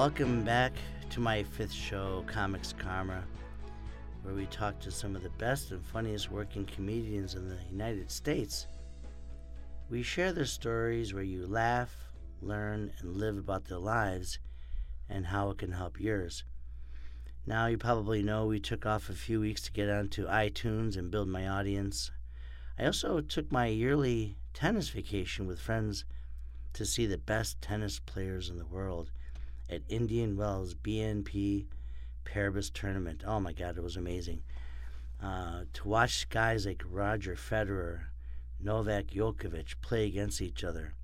Welcome back to my fifth show, Comics Karma, where we talk to some of the best and funniest working comedians in the United States. We share their stories where you laugh, learn, and live about their lives and how it can help yours. Now, you probably know we took off a few weeks to get onto iTunes and build my audience. I also took my yearly tennis vacation with friends to see the best tennis players in the world at Indian Wells BNP Paribas tournament. Oh my God, it was amazing. Uh, to watch guys like Roger Federer, Novak Djokovic play against each other.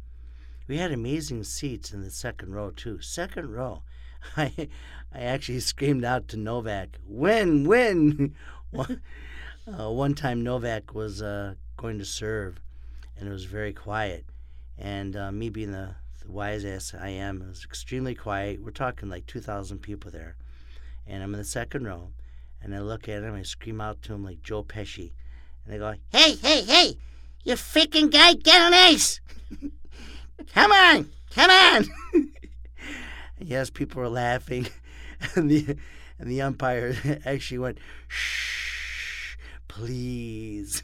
We had amazing seats in the second row too. Second row. I I actually screamed out to Novak, "Win, win!" one, uh, one time Novak was uh, going to serve, and it was very quiet. And uh, me being the, the wise ass I am, it was extremely quiet. We're talking like 2,000 people there. And I'm in the second row, and I look at him, and I scream out to him like Joe Pesci. And I go, Hey, hey, hey, you freaking guy, get an ace! come on, come on! yes, people were laughing. And the, and the umpire actually went, Shh, please.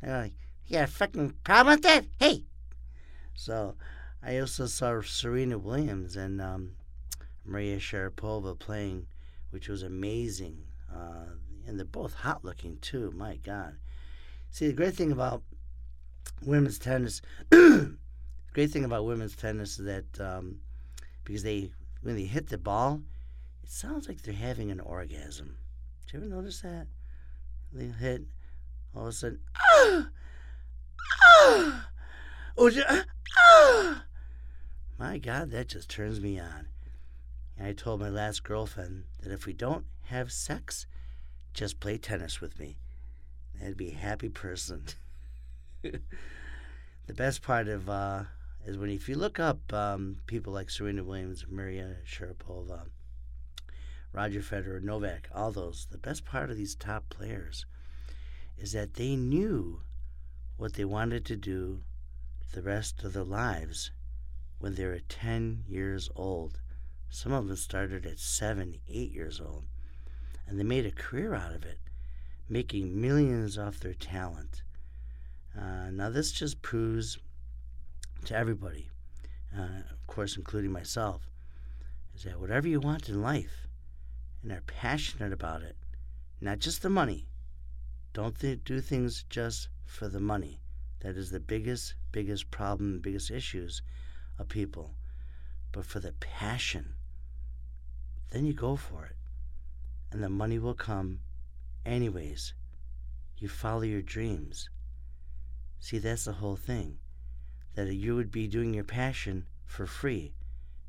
And I'm like, you got a fucking problem with that? Hey, so I also saw Serena Williams and um, Maria Sharapova playing, which was amazing. Uh, and they're both hot looking too. My God. See, the great thing about women's tennis, the great thing about women's tennis is that um, because they when they hit the ball, it sounds like they're having an orgasm. Did you ever notice that? They hit, all of a sudden, ah, ah, oh, ah. My God, that just turns me on. And I told my last girlfriend that if we don't have sex, just play tennis with me. I'd be a happy person. the best part of uh, is when if you look up um, people like Serena Williams, Maria Sharapova, Roger Federer, Novak, all those. The best part of these top players is that they knew what they wanted to do the rest of their lives when they were 10 years old. Some of them started at seven, eight years old, and they made a career out of it, making millions off their talent. Uh, now, this just proves to everybody, uh, of course, including myself, is that whatever you want in life and are passionate about it, not just the money, don't th- do things just for the money. That is the biggest, biggest problem, biggest issues of people. But for the passion, then you go for it. And the money will come anyways. You follow your dreams. See, that's the whole thing. That you would be doing your passion for free.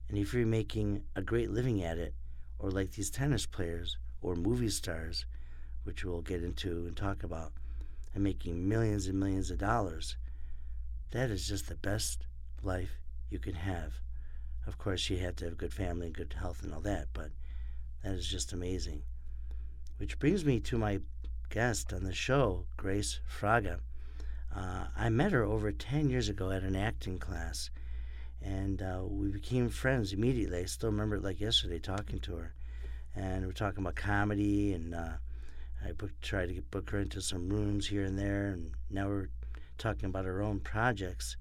And if you're making a great living at it, or like these tennis players or movie stars, which we'll get into and talk about, and making millions and millions of dollars, that is just the best life you can have. Of course, you have to have good family and good health and all that, but that is just amazing. Which brings me to my guest on the show, Grace Fraga. Uh, I met her over 10 years ago at an acting class, and uh, we became friends immediately. I still remember it like yesterday talking to her. And we're talking about comedy and uh, I booked, tried to get, book her into some rooms here and there, and now we're talking about her own projects.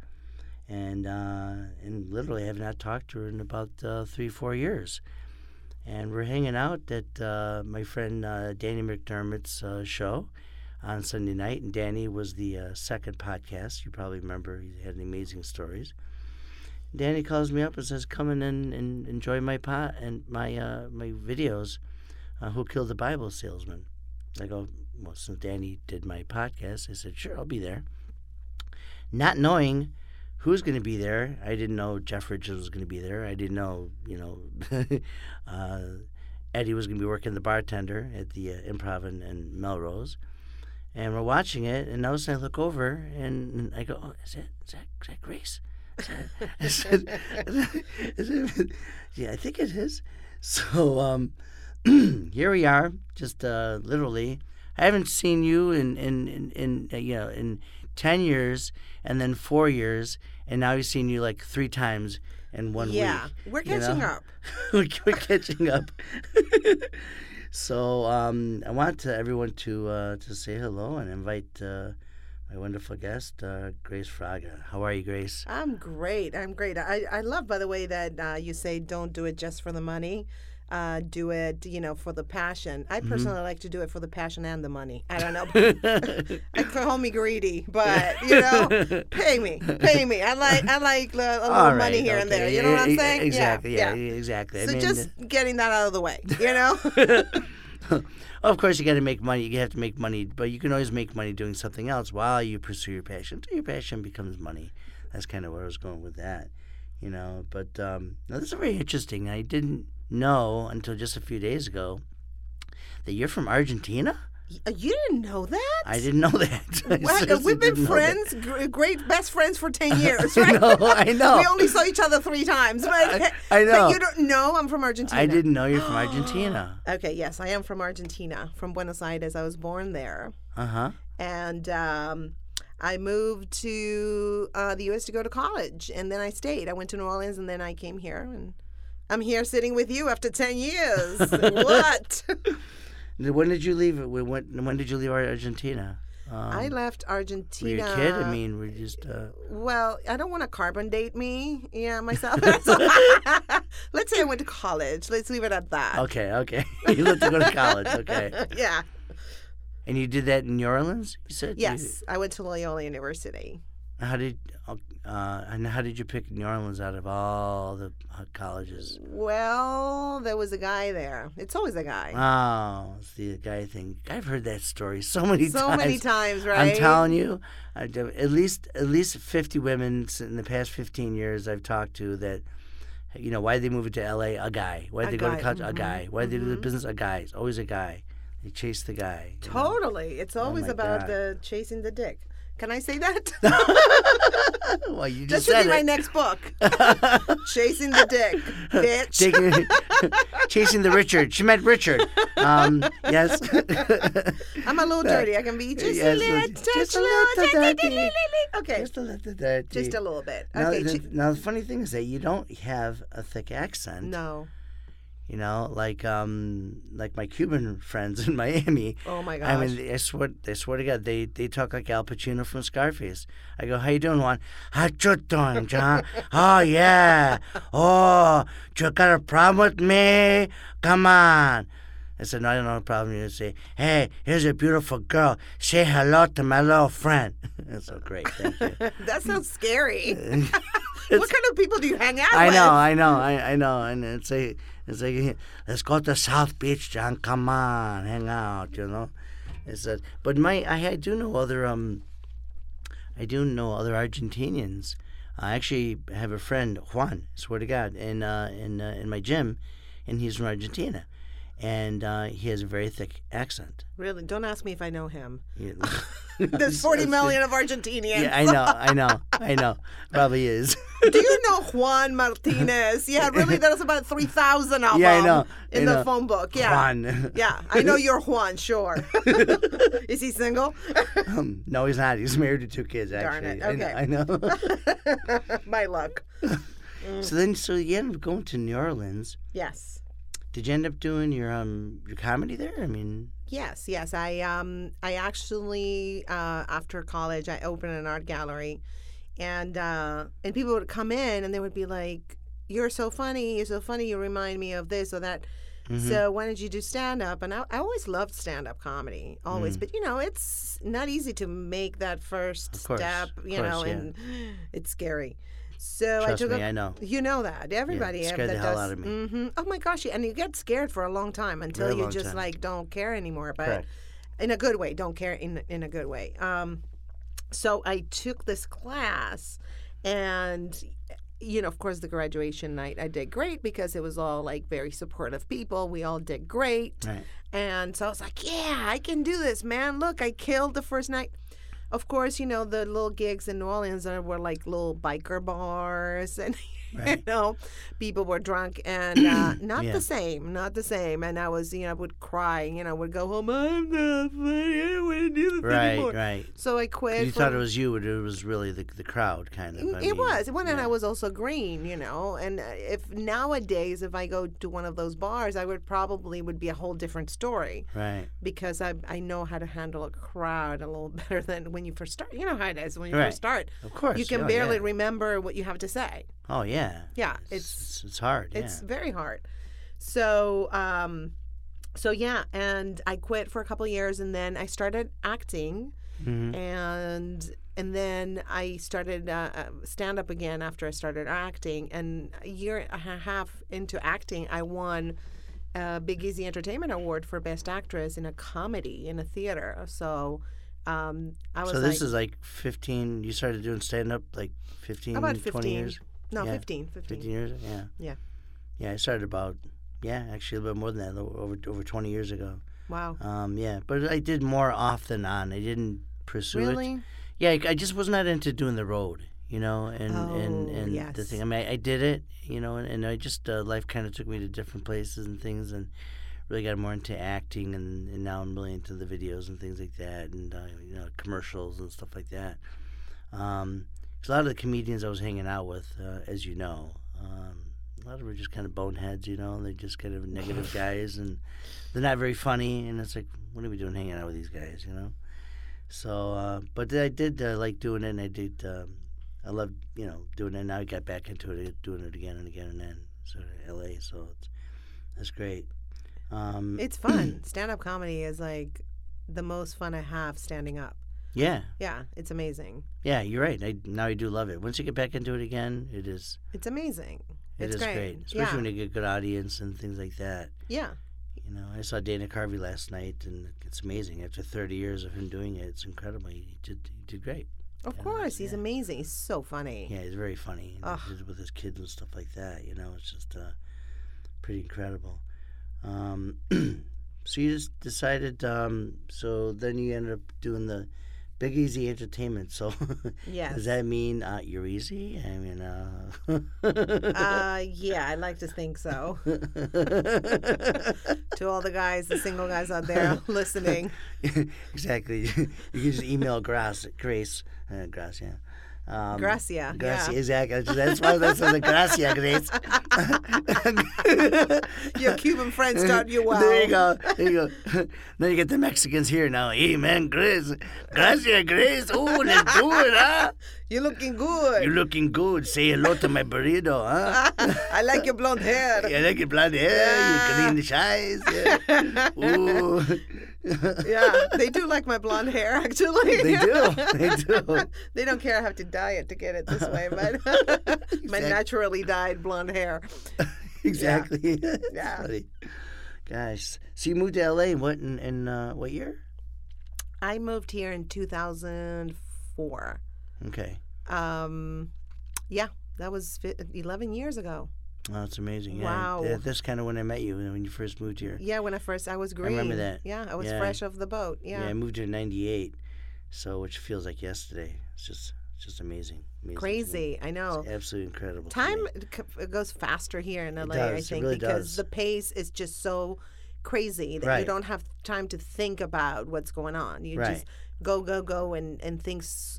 And uh, and literally, I have not talked to her in about uh, three, four years. And we're hanging out at uh, my friend uh, Danny McDermott's uh, show on Sunday night. And Danny was the uh, second podcast. You probably remember he had amazing stories. Danny calls me up and says, "Come in and, and enjoy my pot and my my videos." Who killed the Bible salesman? I go, well, since Danny did my podcast, I said, sure, I'll be there. Not knowing who's going to be there, I didn't know Jeff Bridges was going to be there. I didn't know, you know, uh, Eddie was going to be working the bartender at the uh, Improv in, in, Melrose. And we're watching it, and all of a sudden I look over and, I go, oh, is that, is that, is that Grace? Is that, is it, yeah, I think it is. So, um, here we are, just uh, literally. I haven't seen you in in in, in uh, you know in ten years, and then four years, and now I've seen you like three times in one yeah, week. Yeah, we're catching know? up. we're, we're catching up. so um, I want everyone to uh, to say hello and invite uh, my wonderful guest, uh, Grace Fraga. How are you, Grace? I'm great. I'm great. I, I love, by the way, that uh, you say don't do it just for the money. Uh, do it, you know, for the passion. I personally like to do it for the passion and the money. I don't know. I call me greedy, but you know, pay me, pay me. I like, I like a little All money right, here and there. You know what I'm saying? Exactly. Yeah. Yeah. Exactly. I So mean, just getting that out of the way, you know. of course, you got to make money. You have to make money, but you can always make money doing something else while you pursue your passion. So your passion becomes money. That's kind of where I was going with that, you know. But um, no, this is very interesting. I didn't know until just a few days ago that you're from Argentina. Uh, You didn't know that? I didn't know that. Seriously We've been didn't know that. friends, great best friends for 10 years, I right? know, I know. We only saw each other three times. But, I- I know. But you don't know I'm from Argentina. I didn't know you're from Argentina. Okay, yes, I am from Argentina, from Buenos Aires. I was born there. Uh huh. And um, I moved to uh, the U.S. to go to college. And then I stayed. I went to New Orleans and then I came here. And I'm here sitting with you after 10 years. what? When did you leave? When when, did you leave Argentina? Um, I left were Argentina. you a kid? I mean, we're just. Uh, Well, I don't want to carbon date me, yeah, myself. Let's say I went to college. Let's leave it at that. okay, okay. you left to go to college. Okay. Yeah. And you did that in New Orleans. You said. You- Yes, I went to Loyola University. how did? Uh, and how did you pick New Orleans out of all the colleges? Well, there was a guy there. It's always a guy. Oh, it's the guy thing. I've heard that story so many so times. many times, right? I'm telling you, at least at least 50 women in the past 15 years I've talked to that, you know, why they move to LA? A guy. Why A they go to guy, college? A mhm, guy. Why they do the mhm. business? A guy. It's always a guy. They chase the guy. you know? Totally. It's always my about God. the chasing the dick. Can I say that? well, you that just should said be my next book. chasing the dick, bitch. Taking, chasing the Richard. She meant Richard. Um, yes. I'm a little dirty. I can be just Yes, a little, just just a little little dirty. Okay, Just a little dirty. just a little bit. Now, the, now the funny thing is that you don't have a thick accent. no. You know, like um, like my Cuban friends in Miami. Oh my gosh. I mean, I swear, I swear to God, they, they talk like Al Pacino from Scarface. I go, how you doing, Juan? How you doing, John? oh yeah. Oh, you got a problem with me? Come on. I said, no, I don't have a problem. You say, hey, here's a beautiful girl. Say hello to my little friend. That's so great. Thank you. that sounds scary. what kind of people do you hang out I with? I know, I know, I, I know, and it's like it's like let's go to South Beach, John. Come on, hang out, you know. It's a, but my I, I do know other um, I do know other Argentinians. I actually have a friend Juan. Swear to God, in uh, in uh, in my gym, and he's from Argentina, and uh, he has a very thick accent. Really? Don't ask me if I know him. He- There's 40 million of Argentinians. Yeah, I know, I know, I know. Probably is. Do you know Juan Martinez? Yeah, really, there's about 3,000 of Yeah, I them know, in I the know. phone book. Yeah. Juan. Yeah, I know you're Juan, sure. Is he single? Um, no, he's not. He's married to two kids. actually. Darn it, I know. I know. My luck. so then, so you end up going to New Orleans. Yes. Did you end up doing your um your comedy there? I mean, Yes, yes. I um I actually uh, after college I opened an art gallery, and uh, and people would come in and they would be like, "You're so funny. You're so funny. You remind me of this or that." mhm. So why did you do stand up? And I, I always loved stand up comedy, always. Mm. But you know, it's not easy to make that first course, step. You course, know, yeah. and it's scary. So I trust took me, a I know. you know that everybody uh, scared that the hell does. out of me. hmm Oh my gosh! And you get scared for a long time until you just time. like don't care anymore. But Correct. in a good way, don't care in in a good way. Um, so I took this class, and you know, of course, the graduation night I did great because it was all like very supportive people. We all did great, Right. and so I was like, yeah, I can do this, man. Look, I killed the first night. Of course, you know, the little gigs in New Orleans were like little biker bars and Right. you know, people were drunk and uh, not Yeah. the same, not the same. And I was, you know, would cry, you know, would go home. I'm not funny. I don't want to do this Right, anymore. right. So I quit. You for- thought it was you, but it was really the the crowd, kind of. I it mean, was when and. I was also green, you know. And uh, if nowadays, if I go to one of those bars, I would probably would be a whole different story Right. because I I know how to handle a crowd a little better than when you first start. You know how it is when you Right. first start. Of course. You can oh, barely Yeah. remember what you have to say. Oh yeah. Yeah, It's it's it's, hard. it's yeah. very hard. So um, so yeah, and I quit for a couple of years, and then I started acting Mhm. and and then I started uh, stand up again after I started acting. And a year and a half into acting, I won a Big Easy Entertainment Award for Best Actress in a comedy in a theater. So um, I was So like, this is like 15. You started doing stand up like 15, about 20 years. No, yeah, 15, 15. 15 years. Yeah. Yeah. Yeah. I started about yeah, actually a little bit more than that, over over 20 years ago. Wow. Um, yeah, but I did more off than on. I didn't pursue it. Really? Yeah, I, I just was not into doing the road, you know, and and Oh, and the yes. thing. I mean, I, I did it, you know, and, and I just uh, life kind of took me to different places and things, and really got more into acting, and, and now I'm really into the videos and things like that, and uh, you know, commercials and stuff like that. Um, a lot of the comedians I was hanging out with, uh, as you know, um, a lot of them are just kind of boneheads, you know, and they're just kind of negative guys, and they're not very funny, and it's like, what are we doing hanging out with these guys, you know? So, uh, but I did uh, like doing it, and I did. Um, I loved, you know, doing it. And now I got back into it, doing it again and again and then. Sort of L.A. So it's that's great. Um, It's fun. stand up comedy is like the most fun I have standing up. Yeah, Yeah, it's amazing. yeah, you're right. I now I do love it. Once you get back into it again, it is It's amazing. it it's is great. Especially yeah. when you get a good audience and things like that. yeah. You know, I saw Dana Carvey last night, and it's amazing. After 30 years of him doing it, it's incredible. He did, he did great. Of Yeah, course, he's yeah. amazing. He's so funny. Yeah, he's very funny and Ugh. he with his kids and stuff like that. You know, it's just uh, pretty incredible. Um, so you just decided. Um, so then you ended up doing the Big Easy Entertainment. So Yes. does that mean uh, you're easy? I mean, uh, Uh, yeah, I'd like to think so. to all the guys, the single guys out there listening. exactly. You can just email Grace, Grace, uh, Grace, yeah. Um, Gracia. Gracia, yeah. exactly. That's why that's the Gracia, Grace. Your Cuban friends taught you well. There you go. There you go. then you get the Mexicans here now. Hey, man, Grace. Gracia, Grace. Oh, let's do it, huh? You're looking good. You're looking good. Say hello to my burrito, huh? I like your blonde hair. I like your blonde hair, Yeah. your clean eyes. Yeah. Ooh. Yeah, they do like my blonde hair, actually. They do. They do. they don't care I have to dye it to get it this way, but my Exactly. naturally dyed blonde hair. Exactly. Yeah. funny. Gosh. So you moved to LA in what in, in uh, what year? I moved here in 2004. Okay. Um, yeah, that was 11 years ago. Oh, that's amazing. Yeah. Wow. Yeah, that's kind of when I met you when you first moved here. Yeah, when I first I was green. I remember that. Yeah, I was Yeah. fresh off the boat. Yeah, Yeah, I moved here in '98, so which feels like yesterday. It's just, just amazing. amazing crazy. I know. It's absolutely incredible. Time it goes faster here in LA. I think really because does. the pace is just so crazy that you don't have time to think about what's going on. You Right. just go go go and and things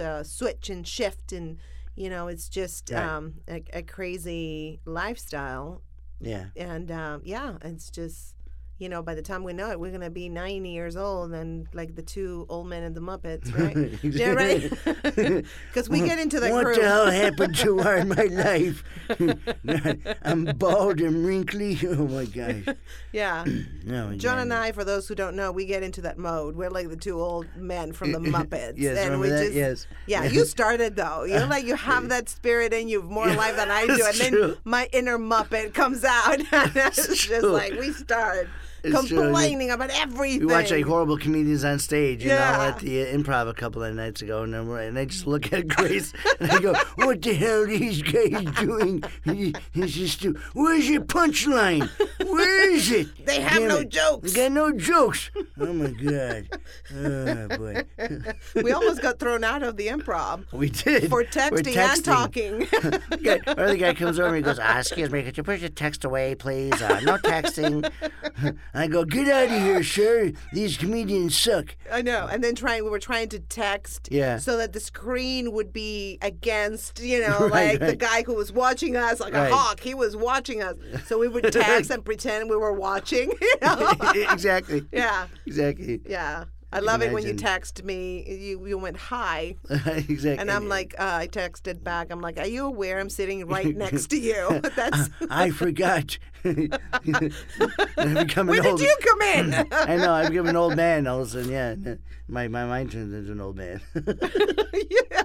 uh, switch and shift and you know it's just Right. um, a, a crazy lifestyle Yeah. and um, yeah, it's just you know by the time we know it, we're gonna be ninety years old and like the two old men in the Muppets, right? yeah, right. Because we get into that what group. the hell happened to our my life? I'm bald and wrinkly. Oh my gosh. Yeah, No, John yeah. and I, for those who don't know, we get into that mode. We're like the two old men from the Muppets, Yes, and we that? just Yes. yeah. You started though. You're like you have that spirit in you more life than I do, and It's then my inner Muppet comes out. and it's just true. like we start. Complaining about everything. We watch like horrible comedians on stage, you know, Yeah. at the uh, improv a couple of nights ago, and, we're- and I just look at Grace and I go, "What the hell are these guys doing? He's just, do- where's your punchline? Where is it? They have Damn no it. jokes." They got no jokes. Oh my god. Oh boy. we almost got thrown out of the improv We did. for We're texting, and talking. or the guy comes over and he goes, ah, excuse me, could you put your text away, please? Uh, no texting. I go, get out of here, sir. These comedians suck. I know. And then trying, we were trying to text Yeah. so that the screen would be against, you know, Right, like the right. guy who was watching us, like Right. a hawk. He was watching us. So we would text and pretend we were watching. You know? exactly. yeah. Exactly. Yeah. I love it when you text me. You you went hi, exactly. and I'm like, uh, I texted back. I'm like, Are you aware I'm sitting right next to you? That's I forgot. Become when did old. you come in? I know. I've become an old man all of a sudden. Yeah, my my mind turns into an old man. Yeah.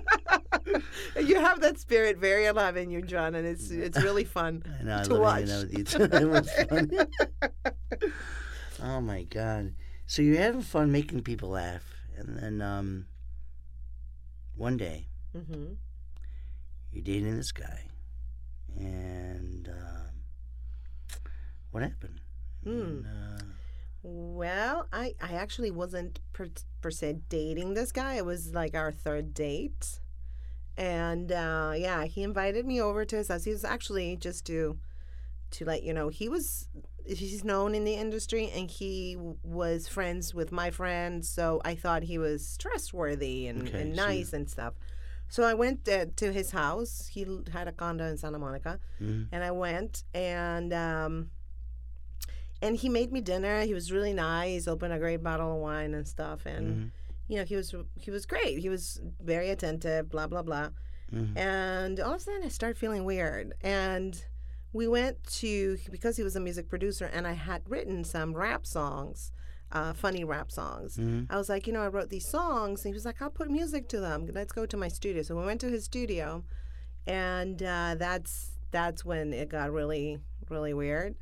you have that spirit very alive in you, John, and it's it's really fun I know. I to love watch. hanging out with you. Too. it was fun. oh my god! So you're having fun making people laugh, and then um, one day hmm you're dating this guy, and um, what happened? Hmm. And, uh, Well, I I actually wasn't per, per se dating this guy. It was like our third date, and uh, yeah, he invited me over to his house. He was actually just to to let you know he was he's known in the industry and he was friends with my friends so i thought he was trustworthy and, Okay, and nice and stuff so i went uh, to his house he had a condo in santa monica mhm. and I went and um and he made me dinner. He was really nice, opened a great bottle of wine and stuff and Mhm. you know, he was he was great. He was very attentive, blah blah blah. Mhm. And all of a sudden I started feeling weird and we went to because he was a music producer and I had written some rap songs, uh, funny rap songs. Mhm. I was like, you know, I wrote these songs. And he was like, I'll put music to them. Let's go to my studio. So we went to his studio, and uh, that's that's when it got really really weird.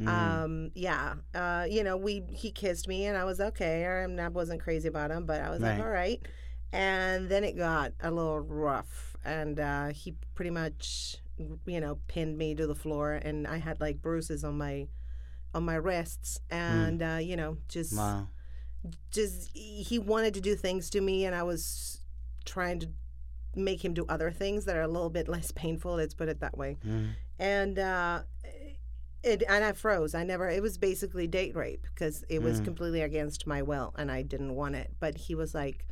Mhm. Um, yeah, uh, you know, we he kissed me, and I was okay. I, wasn't crazy about him, but I was like, all right. And then it got a little rough, and uh, he pretty much, you know, pinned me to the floor, and I had like bruises on my on my wrists, and uh, you know, just Wow. just he wanted to do things to me and i was trying to make him do other things that are a little bit less painful let's put it that way Mhm. and uh it, and I froze. I never. It was basically date rape because it was Mm. completely against my will, and I didn't want it. But he was like,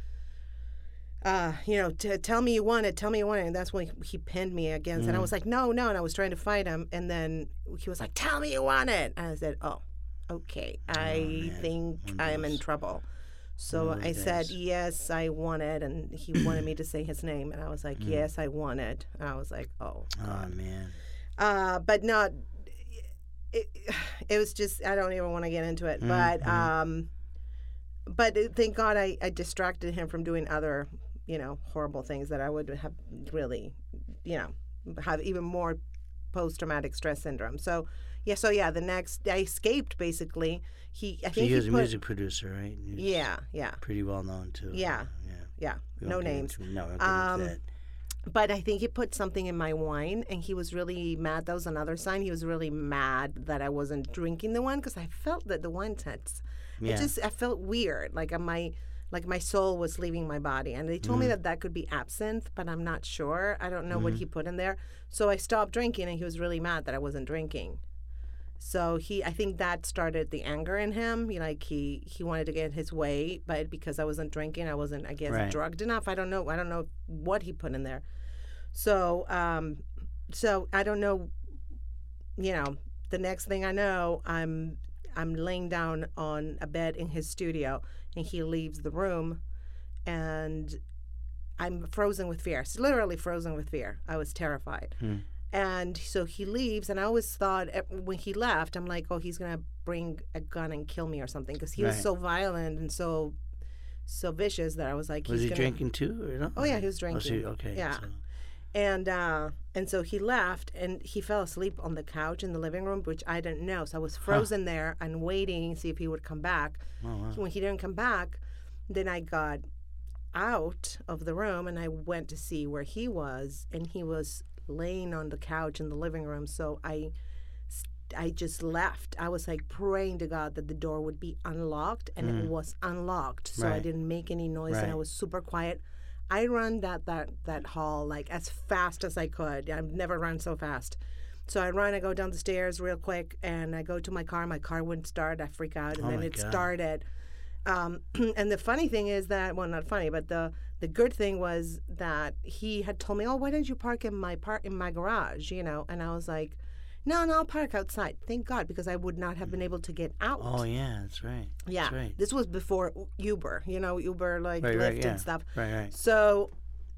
uh, you know, t- tell me you want it. Tell me you want it. And that's when he, pinned me against. And I Mm. was like, no, no. And I was trying to fight him. And then he was like, tell me you want it. And I said, oh, okay. I Oh, think I am in trouble. So I those said, yes, I want it. And he wanted me to say his name. And I was like, Mm. yes, I want it. And I was like, oh, Oh man. Uh, but not. It, it was just I don't even want to get into it. Mhm, But um, but thank God I, I distracted him from doing other you know horrible things that I would have really you know have even more post traumatic stress syndrome. So yeah, so yeah, the next I escaped basically. He I think he was a music producer, right? Yeah, yeah, Pretty well known too. Yeah. Yeah. yeah. We No names. into- no, we won't get Um. But I think he put something in my wine, and he was really mad. That was another sign. He was really mad that I wasn't drinking the wine because I felt that the wine tastes. Yeah. It just I felt weird, like uh, my like my soul was leaving my body. And they told me Mhm. that that could be absinthe, but I'm not sure. I don't know what Mhm. he put in there. So I stopped drinking, and he was really mad that I wasn't drinking. So he, I think that started the anger in him. He, like he, he wanted to get his way, but because I wasn't drinking, I wasn't, I guess, Right. drugged enough. I don't know. I don't know what he put in there. So, um, so I don't know. You know, the next thing I know, I'm, I'm laying down on a bed in his studio, and he leaves the room, and I'm frozen with fear. It's literally frozen with fear. I was terrified. Hmm. And so he leaves, and I always thought eh, when he left, I'm like, oh, he's gonna bring a gun and kill me or something, because he was so violent and so, so vicious that I was like, Was he's he gonna... drinking too, or no? Oh yeah, he was Oh, so drinking. okay. Yeah. so- And uh, and so he left, and he fell asleep on the couch in the living room, which I didn't know. So I was frozen there and waiting, to see if he would come back. Oh, wow. When he didn't come back, then I got out of the room and I went to see where he was, and he was laying on the couch in the living room. So I, I just left. I was like praying to God that the door would be unlocked, and it was unlocked. So I didn't make any noise, and I was super quiet. I run that that that hall like as fast as I could. I've never run so fast. So I run, I go down the stairs real quick, and I go to my car. My car wouldn't start. I freak out, and Oh then it God. started. Um, and the funny thing is that, well, not funny, but the the good thing was that he had told me, "Oh, why don't you park in my park in my garage?" You know, and I was like, "No, no, I'll park outside." Thank God, because I would not have been able to get out. Oh, yeah, that's right. yeah, That's right. this was before Uber. You know, Uber like Right, Lyft right, yeah. and stuff. Right, right. So,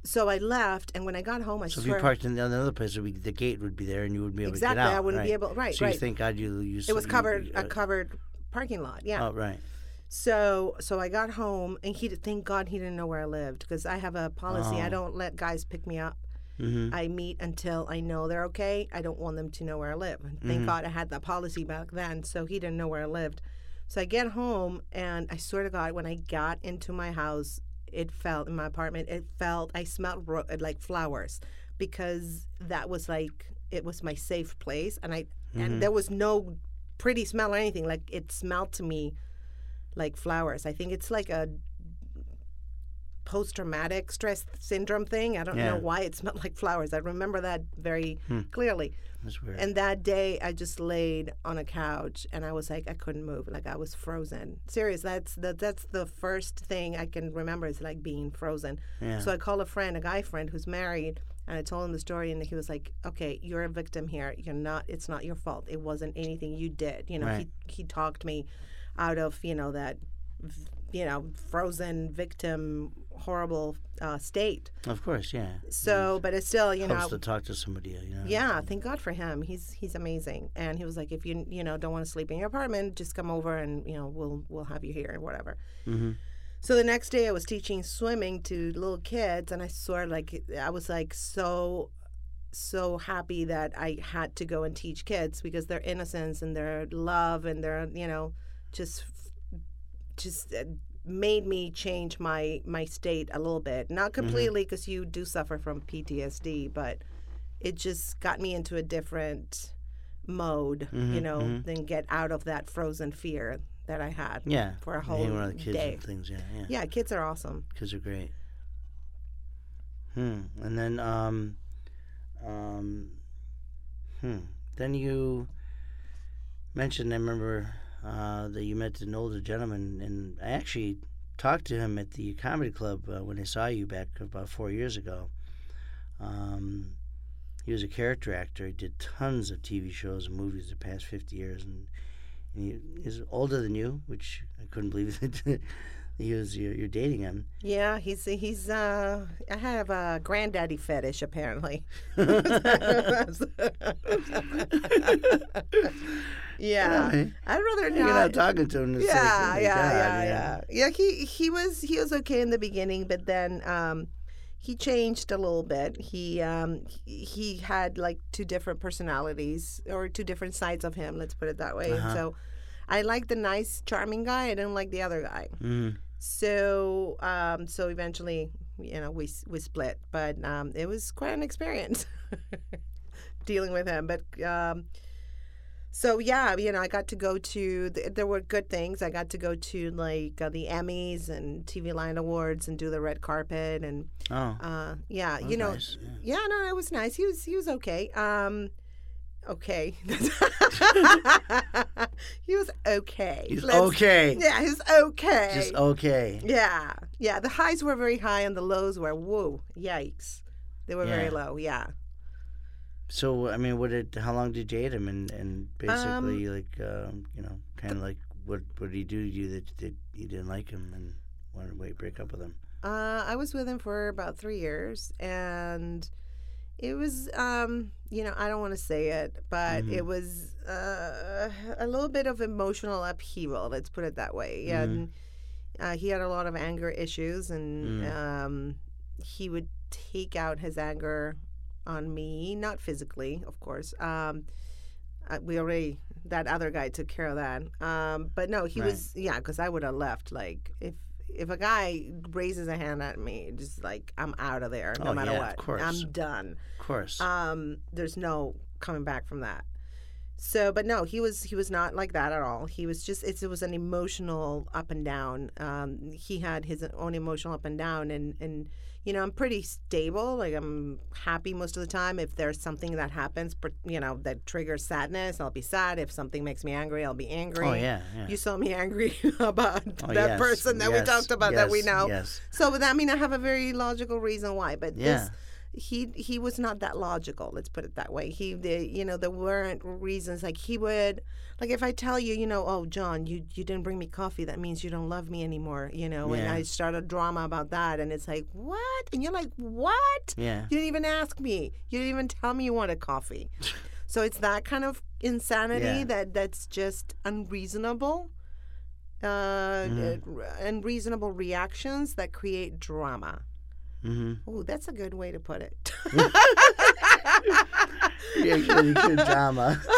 so I left, and when I got home, I So if you parked in another place, be, the gate would be there, and you would be able exactly to get out. Exactly, I wouldn't right. be able. Right, So right. you thank God you you. it was covered you- a uh, covered parking lot. Yeah. Oh, right. So so I got home and he thank God he didn't know where I lived because I have a policy I Oh. don't let guys pick me up. Mm-hmm. I meet until I know they're okay. I don't want them to know where I live. And thank Mhm. God I had that policy back then, so he didn't know where I lived. So I get home and I swear to God, when I got into my house, it felt in my apartment. It felt I smelled ro- like flowers because that was like it was my safe place, and I Mhm. and there was no pretty smell or anything. Like it smelled to me like flowers. I think it's like a post traumatic stress syndrome thing. I don't Yeah. know why it smelled like flowers. I remember that very Hmm. clearly. That's weird. And that day I just laid on a couch and I was like I couldn't move. Like I was frozen. Serious, that's that that's the first thing I can remember is like being frozen. yeah. So I called a friend, a guy friend who's married, and I told him the story, and he was like, "Okay, you're a victim here. You're not. It's not your fault. It wasn't anything you did. You know." Right. He he talked me out of you know that, you know, frozen victim horrible uh, state. of course, yeah. So, but it's still you know. helps to talk to somebody, you know. Yeah, thank God for him. He's he's amazing. And he was like, if you you know don't want to sleep in your apartment, just come over and you know we'll we'll have you here and whatever. Mm-hmm. So the next day, I was teaching swimming to little kids, and I swear, like I was like so, so happy that I had to go and teach kids because their innocence and their love and their you know, just, just uh, made me change my my state a little bit. Not completely because you do suffer from PTSD, but it just got me into a different mode, you Mhm, know, mhm. than get out of that frozen fear that I had Yeah. for a whole hang around the kids day. and things, yeah, yeah. Yeah, kids are awesome. Kids are great. Hmm. And then, um, um, hmm. Then you mentioned, I remember, uh, that you met an older gentleman, and I actually talked to him at the comedy club uh, when I saw you back about four years ago. Um, he was a character actor. He did tons of TV shows and movies the past 50 years, and, and he is older than you, which I couldn't believe he was you're, you're dating him. Yeah, he's he's uh I have a granddaddy fetish apparently. yeah. I'd rather not. You're not talking to him. Like, Yeah, oh yeah, God, yeah, yeah. Yeah, he he was he was okay in the beginning, but then um he changed a little bit. He um he, he had like two different personalities or two different sides of him, let's put it that way. Uh-huh. so I like the nice charming guy, I didn't like the other guy. Mm, So um, so eventually, you know, we we split, but um, it was quite an experience dealing with him. But um, so yeah, you know, I got to go to. th- There were good things. I got to go to like uh, the Emmys and TV Land Awards and do the red carpet and oh, uh, yeah, you know, nice, yeah. yeah, no, it was nice. He was he was okay. Um, okay. he was okay. He's Let's- okay. Yeah, he's okay. Just okay. Yeah, yeah. The highs were very high and the lows were whoa, yikes. They were very low. Yeah. So I mean, what did? How long did you date him? And and basically, Um, like, um, you know, kind of like, what what did he do to you that that you didn't like him and wanted to break up with him? Uh, I was with him for about three years, and it was, um, you know, I don't want to say it, but Mhm. it was uh, a little bit of emotional upheaval. Let's put it that way. Mhm. And uh, he had a lot of anger issues, and Mm. um, he would take out his anger on me, not physically, of course. Um, uh, we already that other guy took care of that. Um, but no, he Right. was yeah, because I would have left. Like if if a guy raises a hand at me, just like I'm out of there, no Oh, matter yeah, what. of course. I'm done. Of course. Um, there's no coming back from that. So, but no, he was he was not like that at all. He was just it's, it was an emotional up and down. Um, he had his own emotional up and down, and and you know I'm pretty stable. Like I'm happy most of the time. If there's something that happens, you know that triggers sadness, I'll be sad. If something makes me angry, I'll be angry. oh yeah, yeah. You saw me angry about Oh, that yes, person that we talked about that we know. Yes. So, I mean, I have a very logical reason why. But Yeah. this, he he was not that logical. Let's put it that way. He, the, you know, there weren't reasons like he would, like if I tell you, you know, oh John, you you didn't bring me coffee, that means you don't love me anymore, you know. And I start a drama about that, and it's like what? And you're like, what? Yeah. You didn't even ask me. You didn't even tell me you wanted coffee. so it's that kind of insanity Yeah. that that's just unreasonable. Uh, uh, unreasonable reactions that create drama. Mm-hmm. Oh, that's a good way to put it. Yeah, good, good drama.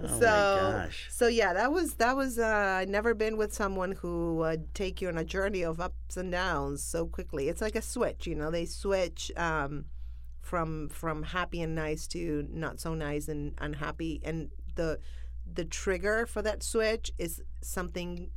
Oh so, my gosh. so yeah, that was that was. Uh, never been with someone who would take you on a journey of ups and downs so quickly. It's like a switch, you know. They switch um, from from happy and nice to not so nice and unhappy, and the the trigger for that switch is something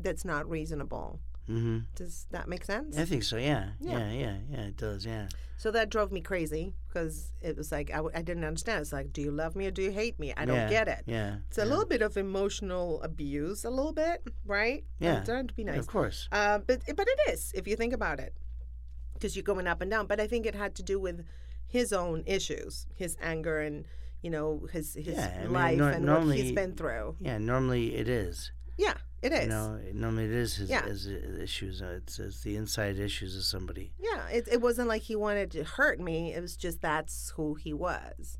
that's not reasonable. Mm-hmm. Does that make sense? I think so. Yeah. Yeah. Yeah. Yeah. Yeah. It does. Yeah. So that drove me crazy because it was like I, w- I didn't understand. It's like, do you love me or do you hate me? I don't Yeah, get it. Yeah. It's a yeah. little bit of emotional abuse, a little bit, right? Yeah. I'm trying to be nice. Of course. Uh, but but it is if you think about it, because you're going up and down. But I think it had to do with his own issues, his anger, and you know his his I mean, life nor- and what he's normally- been through. Yeah. Normally it is. Yeah, it is. You know. Normally it is his, Yeah. his issues. Uh, It's, it's the inside issues of somebody. Yeah, it, it wasn't like he wanted to hurt me. It was just that's who he was.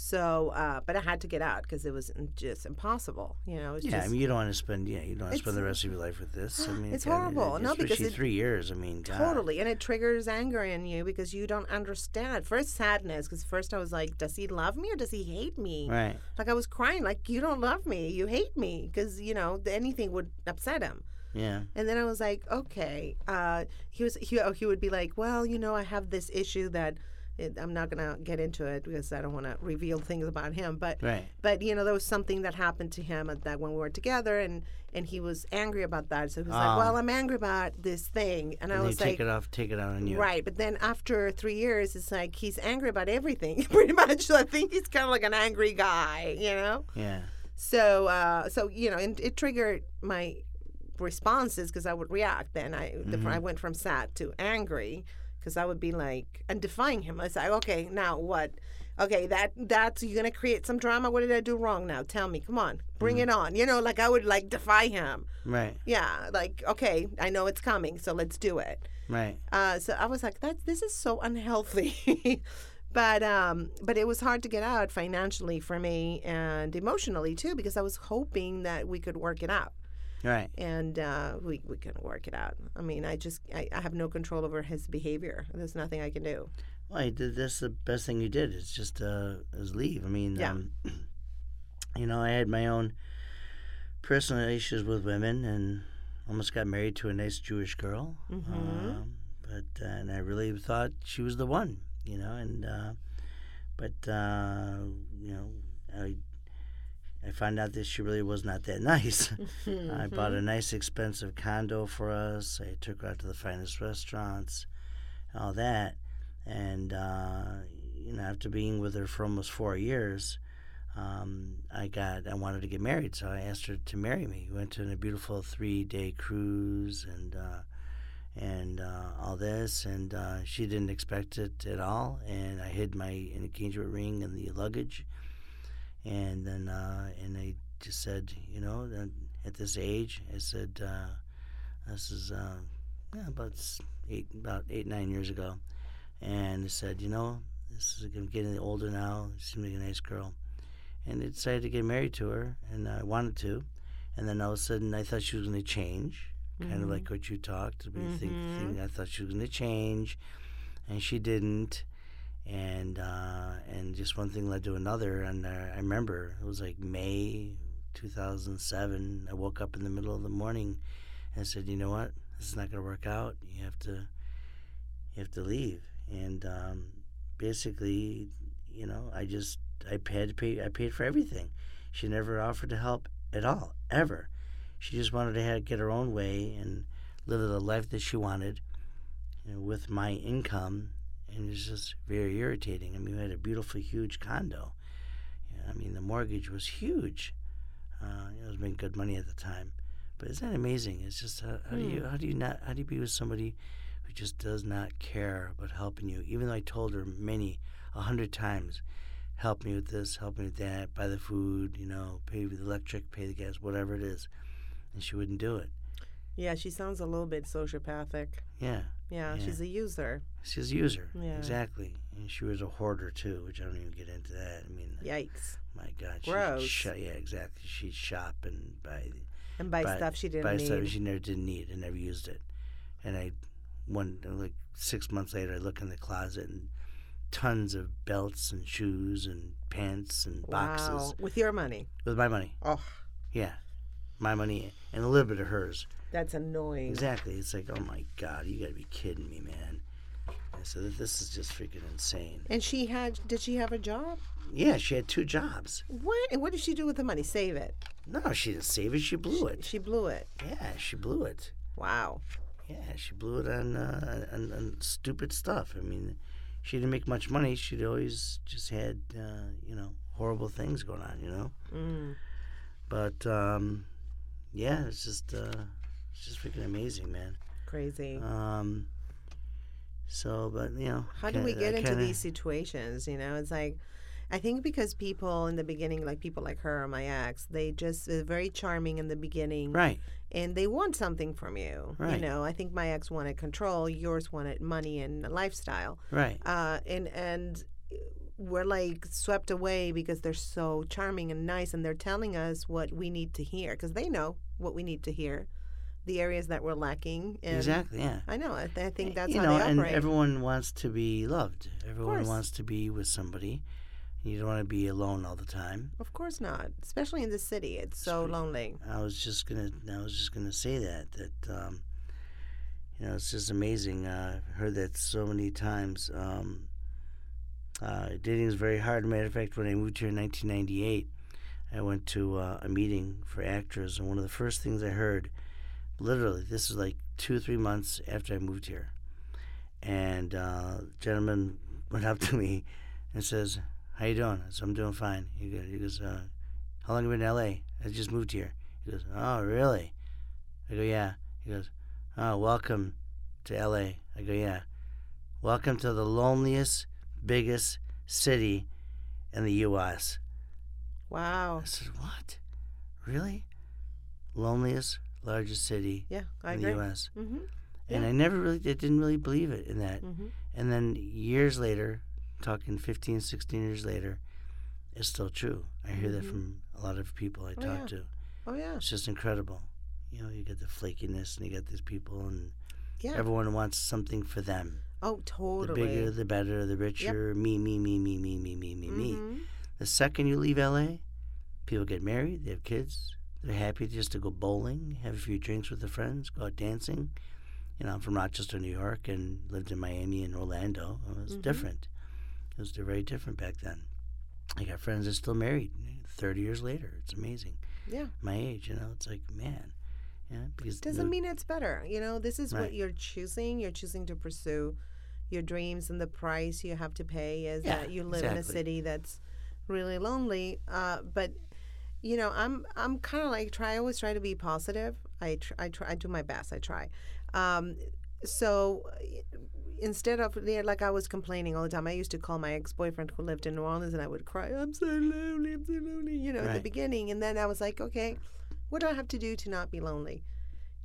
So, uh, but I had to get out because it was just impossible. You know, Yeah. just I mean, you don't want to spend. Yeah. You don't want to spend the rest of your life with this. I mean, It's God, horrible. it- No, because it- three years. I mean, God. totally, and it triggers anger in you because you don't understand. First, sadness because first I was like, does he love me or does he hate me? Right. Like I was crying, like you don't love me, you hate me because you know anything would upset him. Yeah. And then I was like, okay. Uh, he was he he would be like, well, you know, I have this issue that it, I'm not gonna get into it because I don't want to reveal things about him. But Right. but you know, there was something that happened to him at that when we were together, and and he was angry about that. So he was Ah. like, well, I'm angry about this thing, and, I And they was take like. it off. Take it out on you. Right, but then after three years, it's like he's angry about everything, pretty much. So I think he's kind of like an angry guy, you know. Yeah. So, uh, so you know, and it triggered my responses because I would react. Then I, the, I went from sad to angry because I would be like and defying him. I was like, okay, now what? Okay, that that's you're gonna create some drama. What did I do wrong now? Tell me, come on, bring it on. You know, like I would like defy him. Right. Yeah, like okay, I know it's coming, so let's do it. Right. Uh, so I was like, that this is so unhealthy. but um, but it was hard to get out financially for me and emotionally too because I was hoping that we could work it out, Right. and uh, we we couldn't work it out. I mean, I just I, I have no control over his behavior. There's nothing I can do. Well, did, that's the best thing you did. Is just uh, is leave. I mean, Yeah. um, you know, I had my own personal issues with women, and almost got married to a nice Jewish girl. Mhm. Um, but uh, and I really thought she was the one. You know, and uh, but uh, you know, I I found out that she really was not that nice. I bought a nice expensive condo for us. I took her out to the finest restaurants, all that. And, uh, you know, after being with her for almost four years, um, I got, I wanted to get married. So I asked her to marry me. We went to a beautiful three day cruise and, uh, and uh, all this, and uh, she didn't expect it at all. And I hid my engagement ring in the luggage, and then uh, and I just said, you know, that at this age, I said, uh, this is uh, yeah, about eight, about eight nine years ago, and I said, you know, this is I'm getting older now. She seems like a nice girl, and I decided to get married to her, and I wanted to, and then all of a sudden I thought she was going to change kind of like what you talked. We think, think I thought she was going to change, and she didn't. And uh, and just one thing led to another. And I remember it was like May 2007. I woke up in the middle of the morning and said, "You know what? This is not going to work out. You have to you have to leave." And um, basically, you know, I just I to pay. I paid for everything. She never offered to help at all, ever. She just wanted to have, get her own way and live the life that she wanted you know, with my income. And it was just very irritating. I mean, we had a beautiful, huge condo. I mean, the mortgage was huge. Uh, it was making good money at the time. But isn't that amazing? It's just how, how do you how do you not how do you be with somebody who just does not care about helping you? Even though I told her many, a hundred times, help me with this, help me with that, buy the food, you know, pay the electric, pay the gas, whatever it is, and she wouldn't do it. Yeah, she sounds a little bit sociopathic. Yeah, Yeah, Yeah. she's a user. she's a user. Yeah. Exactly, and she was a hoarder too, which I don't even get into that. I mean, Yikes. my God, Gross. Sh- yeah, exactly. She'd shop and buy And buy buy- stuff she didn't buy need. stuff she never didn't need and never used it. And I, one like six months later, I look in the closet and tons of belts and shoes and pants and boxes Wow. With your money. with my money. Oh, Yeah, my money and a little bit of hers. That's annoying. Exactly. It's like, oh my God, you got to be kidding me, man. I said, this is just freaking insane. And she had, did she have a job? Yeah, she had two jobs. What? And what did she do with the money? Save it. No, she didn't save it. She blew it. She blew it. Yeah, she blew it. Wow. Yeah, she blew it on, uh, on, on stupid stuff. I mean, she didn't make much money. She'd always just had, uh, you know, horrible things going on, you know? Mm. But, um, yeah, it's just, uh, it's just freaking amazing, man. Crazy. Um, so, but, you know. How do we get into kinda- these situations? You know, it's like, I think because people in the beginning, like people like her or my ex, they just they're very charming in the beginning, Right, and they want something from you. right? You know, I think my ex wanted control, yours wanted money and lifestyle, right. uh, and and we're like swept away because they're so charming and nice, and they're telling us what we need to hear because they know what we need to hear, the areas that we're lacking. And Exactly, yeah. I know. I, th- I think that's you how know, they and everyone wants to be loved. Everyone wants to be with somebody. You don't want to be alone all the time. Of course not, especially in the city. It's so lonely. I was just gonna. I was just gonna say that. That um, you know, it's just amazing. Uh, I've heard that so many times. Um, uh, dating is very hard. Matter of fact, when I moved here in 1998, I went to uh, a meeting for actors, and one of the first things I heard, literally, this is like two or three months after I moved here, and uh, gentleman went up to me and says, "How you doing?" I said, "I'm doing fine." He goes, he goes uh, "How long have you been in L.A.?" I just moved here. He goes, "Oh, really?" I go, "Yeah." He goes, "Oh, welcome to L.A." I go, "Yeah." Welcome to the loneliest, biggest city in the U.S. Wow. I said, "What? Really? Loneliest, largest city Yeah, I in agree. the U.S." Mm-hmm. And Yeah. I never really, I didn't really believe it in that. Mm-hmm. And then years later, talking 15, 16 years later, it's still true. I hear that Mhm. from a lot of people I Oh, talk yeah. to. Oh yeah. It's just incredible. You know, you get the flakiness and you get these people, and Yeah. everyone wants something for them. oh, totally. The bigger, the better, the richer. Me, me, me, me, me, me, me, me, me. Mhm. The second you leave LA, people get married, they have kids, they're happy just to go bowling, have a few drinks with their friends, go out dancing. You know, I'm from Rochester, New York, and lived in Miami and Orlando. It was Mhm. different. It was very different back then. I got friends that are still married 30 years later. It's amazing. Yeah. My age, you know, it's like, man. Yeah, because Doesn't no- mean it's better. You know, this is what you're choosing. You're choosing to pursue your dreams, and the price you have to pay is Yeah, that you live in a city that's really lonely. Uh, but you know, I'm I'm kind of like try. I always try to be positive. I tr- I try. I do my best. I try. Um, so uh, instead of like I was complaining all the time, I used to call my ex boyfriend who lived in New Orleans, and I would cry. I'm so lonely. I'm so lonely. You know, at the beginning, and then I was like, okay, what do I have to do to not be lonely?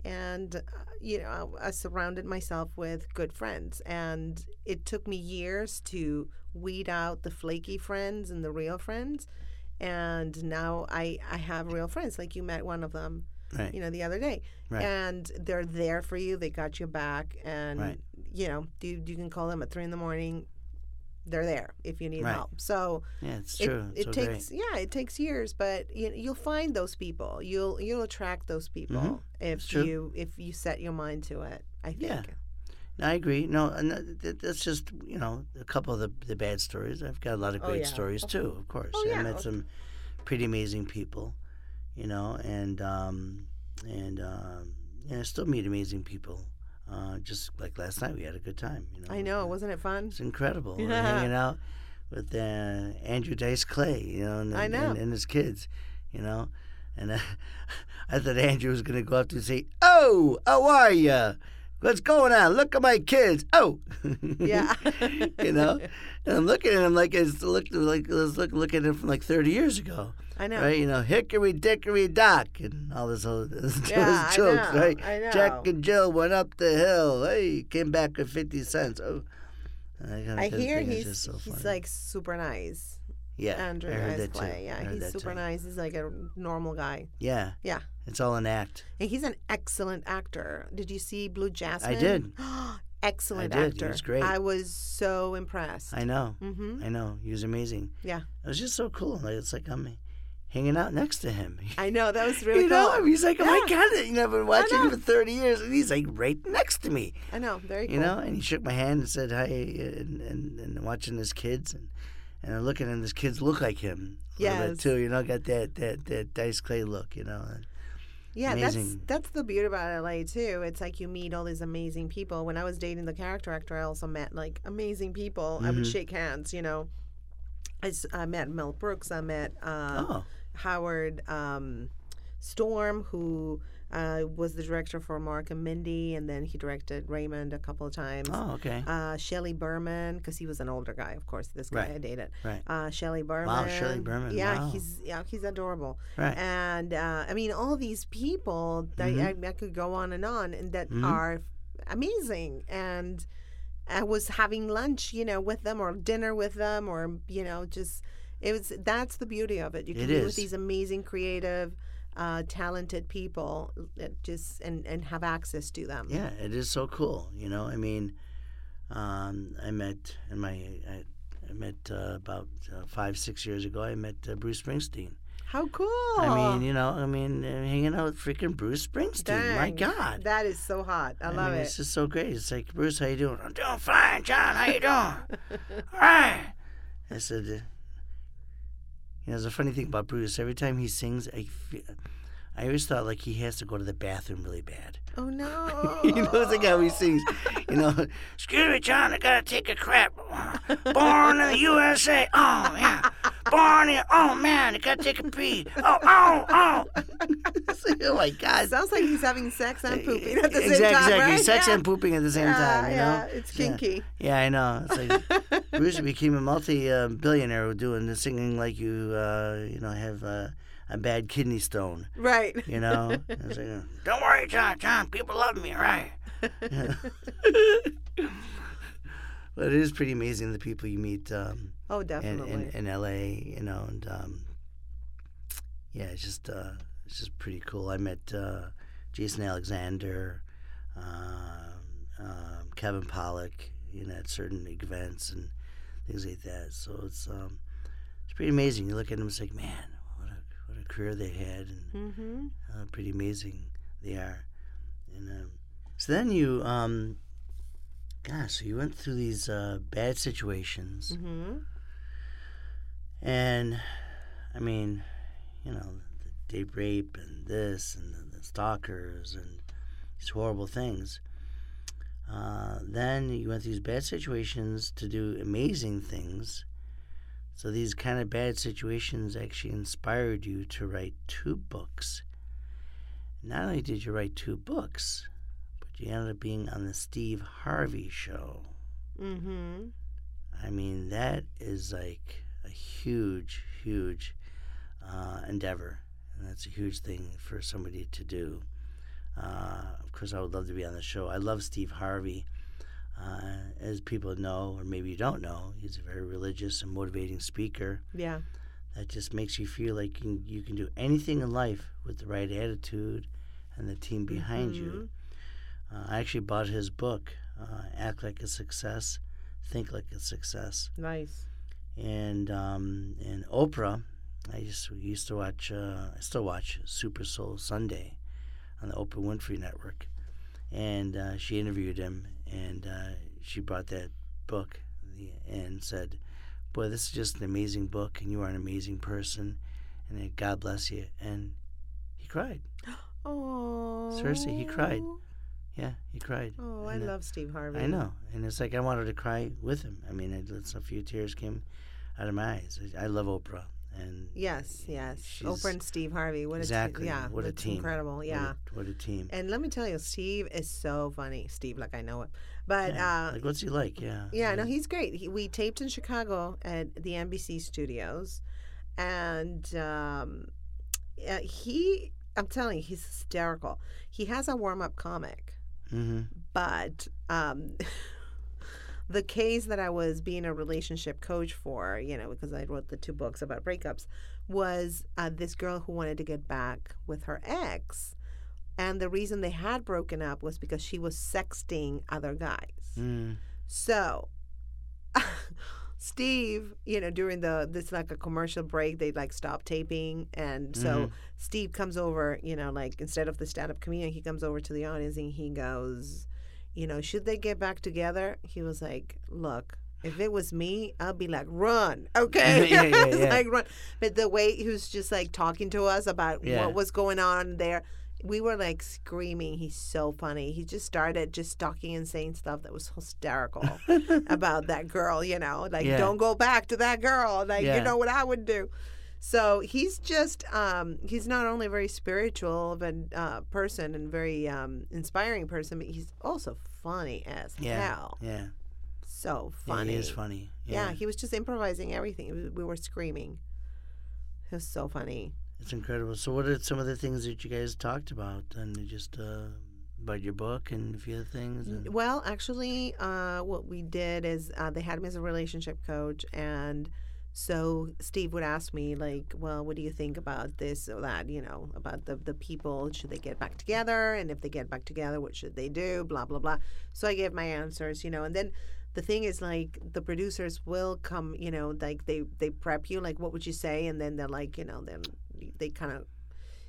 and uh, you know I surrounded myself with good friends and it took me years to weed out the flaky friends and the real friends and now I I have real friends like you met one of them Right. you know, the other day, Right. and they're there for you. They got you back, and Right. you know, you you can call them at three in the morning. They're there if you need help. So Yeah, it's it, true. It's it so takes yeah, it takes years, but you, you'll find those people. You'll you'll attract those people Mhm. if you if you set your mind to it. I think. Yeah. I agree. No, and that- that- that's just you know a couple of the, the bad stories. I've got a lot of Oh, great yeah. stories Of too, of course. Oh, I yeah. met some pretty amazing people, you know, and um, and um, yeah, I still meet amazing people. Uh, just like last night, we had a good time. You know, I know, wasn't it fun? It's incredible. We're Yeah. hanging out with uh, Andrew Dice Clay, you know, and, I know. and, and his kids, you know. And uh, I thought Andrew was going to go up to and say, "Oh, how are you? What's going on? Look at my kids. Oh, Yeah. you know." And I'm looking at him like it's look like I was look, looking at him from like 30 years ago, I know. right? You know, Hickory Dickory Dock and all this whole those Yeah, I jokes, know, right? I know. Jack and Jill went up the hill. Hey, came back with 50 cents. Oh. I, I hear he's so he's like super nice. Yeah, Andrew I heard that too. Yeah, I heard he's super too. nice. He's like a normal guy. Yeah, Yeah. It's all an act. And he's an excellent actor. Did you see Blue Jasmine? I did. excellent I did. He actor. was great. I was so impressed. I know, mm-hmm. I know. He was amazing. Yeah. It was just so cool. Like it's like I'm hanging out next to him. I know that was really you know, I cool. mean, he's like, oh my Yeah. god, you know, I've been watching him for 30 years, and he's like right next to me. I know, very cool. You know, and he shook my hand and said hi, and and, and watching his kids, and and I'm looking, and his kids look like him. A little bit too. You know, got that that that Dice Clay look. You know. and- Yeah, that's Amazing. that's the beauty about LA too. It's like you meet all these amazing people. When I was dating the character actor, I also met like amazing people. I would Mhm. shake hands, you know. I, I met Mel Brooks. I met uh, Oh, Howard um, Storm, who uh, was the director for Mork and Mindy, and then he directed Raymond a couple of times. oh, okay. Uh, Shelley Berman, because he was an older guy, of course. This guy Right, I dated. right. Uh, Shelley Berman. Wow, Shelley Berman, Yeah, wow. he's yeah he's adorable. Right. And uh, I mean, all these people that Mhm. I, I could go on and on, and that Mhm. are amazing. And I was having lunch, you know, with them or dinner with them, or you know, just it was. That's the beauty of it. You can It be with these amazing, creative, uh, talented people, just and and have access to them. Yeah, it is so cool. You know, I mean, um, I met in my I, I met uh, about uh, five six years ago. I met uh, Bruce Springsteen. How cool! I mean, you know, I mean, uh, hanging out with freaking Bruce Springsteen. My God, that is so hot. I, love mean, it. It's just so great. It's like Bruce, how you doing? I'm doing fine, John. How you doing? All right. I said, uh, you know, there's a funny thing about Bruce. Every time he sings, I feel, I always thought like he has to go to the bathroom really bad. Oh no! you know, it's like how he sings. You know, excuse me, John, I gotta take a crap. Born in the USA. Oh yeah. Born in. Oh man, I gotta take a pee. Oh oh oh. It's oh my God. Sounds like he's having sex and pooping at the same exactly, time, exactly. right? Sex yeah. and pooping at the same yeah, time. You yeah, know. it's Yeah. kinky. Yeah, I know. It's like Bruce became a multi-billionaire doing the singing like you, uh, you know, have uh, a bad kidney stone. Right. You know. Like, Don't worry, John. John, people love me, right? Yeah. but it is pretty amazing the people you meet um, Oh, definitely. in, in L.A. You know, and um, yeah, it's just uh, it's just pretty cool. I met uh, Jason Alexander, um, um, Kevin Pollak, you know, at certain events and things like that. So it's um, it's pretty amazing. You look at them, it's like, man, what a what a career they had, and mm-hmm. uh, pretty amazing they are. And um, so then you, um, gosh, so you went through these uh, bad situations, Mm-hmm. And I mean, you know, the date rape and this and the, the stalkers and these horrible things. Uh, then you went through these bad situations to do amazing things. So these kind of bad situations actually inspired you to write two books. Not only did you write two books, but you ended up being on the Steve Harvey show. Mm-hmm. I mean, that is like a huge, huge uh, endeavor. And that's a huge thing for somebody to do. Uh, of course, I would love to be on the show. I love Steve Harvey. Uh, as people know, or maybe you don't know, he's a very religious and motivating speaker Yeah. that just makes you feel like you can, you can do anything in life with the right attitude and the team behind you. Uh, I actually bought his book, uh, Act Like a Success, Think Like a Success. Nice. And um, and Oprah, I just used to watch. Uh, I still watch Super Soul Sunday on the Oprah Winfrey Network, and uh, she interviewed him, and uh, she brought that book and said, "Boy, this is just an amazing book, and you are an amazing person, and God bless you." And he cried. Oh. Seriously, he cried. Yeah, he cried. Oh, I And, uh, love Steve Harvey. I know, and it's like I wanted to cry with him. I mean, a few tears came out of my eyes. I, I love Oprah, and Yes, yes. Oprah and Steve Harvey. What exactly a team. Yeah, what a team. incredible. what a- what a, team. And let me tell you, Steve is so funny. Steve, like I know it, but yeah. uh, like, what's he like? Yeah, yeah, no, he's great. He, we taped in Chicago at the NBC studios, and um, uh, he, I'm telling you, he's hysterical. He has a warm up comic, Mm-hmm. but um, the case that I was being a relationship coach for, you know, because I wrote the two books about breakups, was uh, this girl who wanted to get back with her ex. And the reason they had broken up was because she was sexting other guys. Mm. So, Steve, you know, during the this like a commercial break, they like stop taping, and so Mhm. Steve comes over, you know, like instead of the stand up comedian, he comes over to the audience and he goes, you know, should they get back together? He was like, look. If it was me, I'd be like, run, okay? Yeah, yeah, yeah. like run. But the way he was just like talking to us about what was going on there, we were like screaming. He's so funny. He just started just talking and saying stuff that was hysterical about that girl, you know, like Yeah. don't go back to that girl. Like Yeah. you know what I would do. So he's just um, he's not only a very spiritual of a uh, person and very um, inspiring person, but he's also funny as Yeah, hell. yeah, So yeah. funny. He is funny. Yeah. Yeah, he was just improvising everything. We were screaming. It was so funny. It's incredible. So, what are some of the things that you guys talked about, and just uh, about your book and a few other things? And, Well, actually, uh, what we did is uh, they had me as a relationship coach, and so Steve would ask me like, "Well, what do you think about this or that? You know, about the the people should they get back together, and if they get back together, what should they do? Blah blah blah." So I gave my answers, you know, and then the thing is like the producers will come, you know, like they they prep you, like, what would you say, and then they're like, you know, then they kind of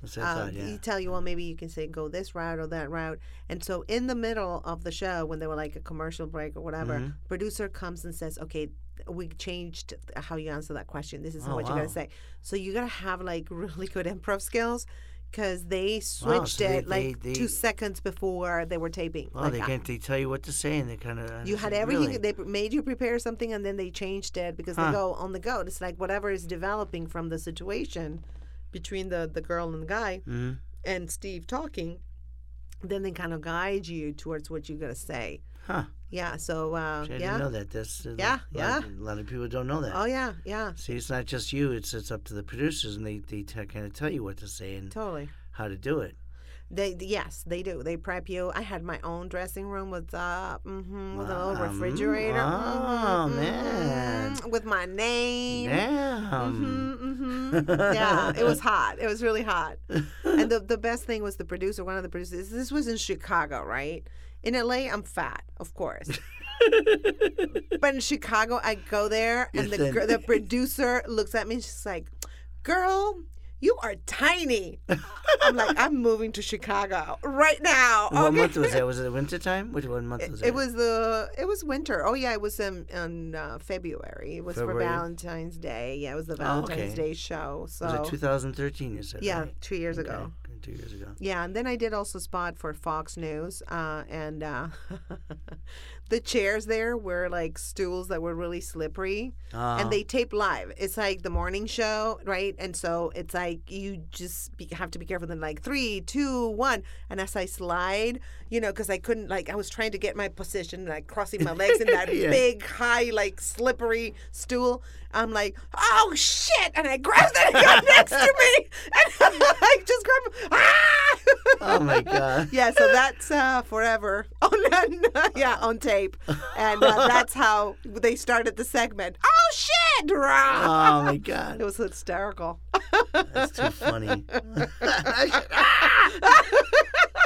That's uh, yeah. he tell you, well, maybe you can say go this route or that route. And so in the middle of the show, when they were like a commercial break or whatever, Mhm. producer comes and says, okay, we changed how you answer that question. This is Oh, what you wow. gotta say. So you gotta have like really good improv skills because they switched so they- it like they- two seconds before they were taping. Oh, like they can't. They tell you what to say, and they kind of. You had everything. They made you prepare something, and then they changed it because Huh. they go on the go. It's like whatever is developing from the situation between the the girl and the guy hmm and Steve talking, then they kind of guide you towards what you got to say. Huh. Yeah. So uh, See, I yeah. didn't know that. That's uh, Yeah, a lot, A lot of people don't know that. Oh yeah, yeah, See, it's not just you. It's it's up to the producers, and they they t- kind of tell you what to say and totally. how to do it. They yes, they do. They prep you. I had my own dressing room with uh, mm-hmm, with a little refrigerator. oh, mhm, man. with my name. Damn. hmm hmm Yeah, it was hot. It was really hot. And the the best thing was the producer. One of the producers. This was in Chicago, right? In LA, I'm fat, of course. but in Chicago, I go there, and the You're gir- thin. the producer looks at me and she's like, "Girl, you are tiny." I'm like, "I'm moving to Chicago right now." what okay?" month was that? Was it winter time? Which one month was It, that? it was the it was winter. Oh yeah, it was in, in uh, February. It was for Valentine's Day. Yeah, it was the Oh, Valentine's okay. Day show. So Was it 2013? You said. yeah, right? two years Okay, ago. Two years ago. Yeah, and then I did also spot for Fox News, uh, and uh, the chairs there were like stools that were really slippery, Uh, and they tape live. It's like the morning show, right? And so it's like you just be, have to be careful. Then like three, two, one, and as I slide, you know, because I couldn't like I was trying to get my position, like crossing my legs in that Yeah. big, high, like slippery stool. I'm like, oh shit! And I grabbed that guy next to me, and I'm like, just grab. Ah! Oh my god. yeah, so that's uh, forever on yeah on tape, and uh, that's how they started the segment. Oh shit! Oh my god. It was hysterical. That's too funny.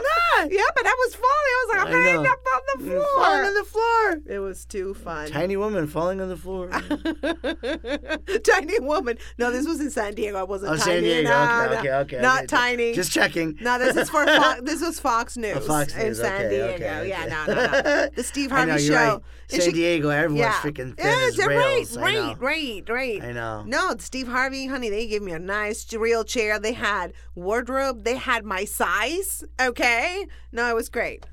I was falling. I was like, I'm I up on the You're floor. falling on the floor. it was too fun. Tiny woman falling on the floor. tiny woman. No, this was in San Diego. I wasn't Oh, tiny. San Diego. No, okay, no, okay, okay. Not okay. tiny. Just checking. no, this is for Fox, this was Fox oh, News Oh, Fox in News, San okay, Diego. okay, Yeah, okay. no, no, no. The Steve I Harvey know, show. you're right. San she- Diego, everyone's yeah. freaking thin yeah, as rails. right, right, right, right. I know. No, Steve Harvey, honey, they gave me a nice real chair. They had wardrobe. They had my size. Okay, no, it was great.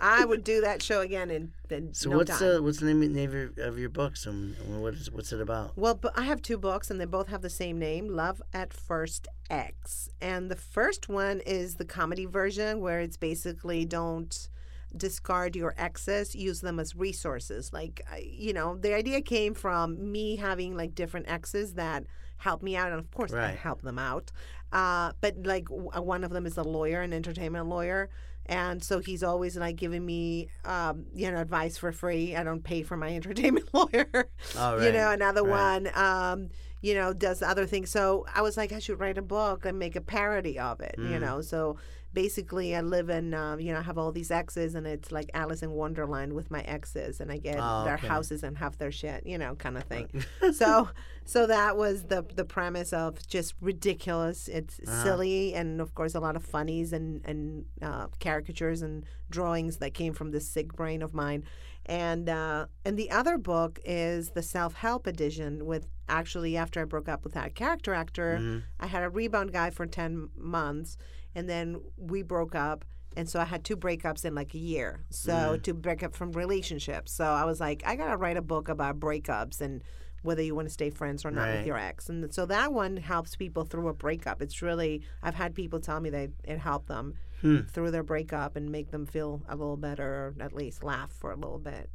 I would do that show again in, in So no what's time. the what's the name, name of, your, of your books and, and what is what's it about? Well, I have two books, and they both have the same name, Love at First X. And the first one is the comedy version, where it's basically don't discard your exes, use them as resources. Like, you know, the idea came from me having like different exes that help me out, and of course, I Right. help them out. Uh, but like, w- uh, one of them is a lawyer, an entertainment lawyer. And so he's always like giving me, um, you know, advice for free. I don't pay for my entertainment lawyer Oh, right. you know another right. one um you know does other things so i was like i should write a book and make a parody of it Mm. you know so basically i live in um, you know i have all these exes and it's like alice in wonderland with my exes and i get Oh, their okay. houses and have their shit you know kind of thing so so that was the the premise of just ridiculous it's Uh-huh. silly and of course a lot of funnies and and uh, caricatures and drawings that came from this sick brain of mine and uh, and the other book is the self help edition with actually after I broke up with that character actor, Mhm. I had a rebound guy for ten months, and then we broke up. And so I had two breakups in like a year. So Mm. to break up from relationships. So I was like, I gotta write a book about breakups and whether you want to stay friends or not with your ex. And so that one helps people through a breakup. It's really I've had people tell me that it helped them Hmm. through their breakup and make them feel a little better or at least laugh for a little bit.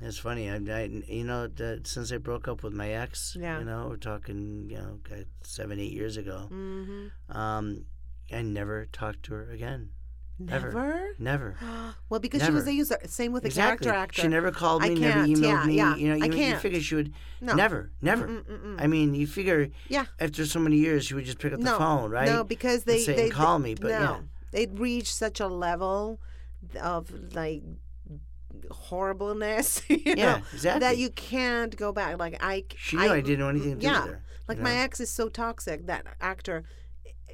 It's funny. I, I you know that since I broke up with my ex, Yeah. you know, we're talking, you know, seven, eight years ago. Mm-hmm. Um, I never talked to her again. Never. Never? Never. well, because she was a user. Same with the exactly. character actor. She never called me, never emailed yeah, me. yeah. You know, you, you can't. figure she would No. never, never. Mm-mm-mm-mm. I mean, you figure Yeah. after so many years, she would just pick up the no, phone, right? No, because they and say, they call me, but no, yeah. they'd reached such a level of like horribleness, you Yeah, know, exactly. that you can't go back. Like I, She knew I, didn't know anything to yeah. Like you my ex is so toxic. That actor,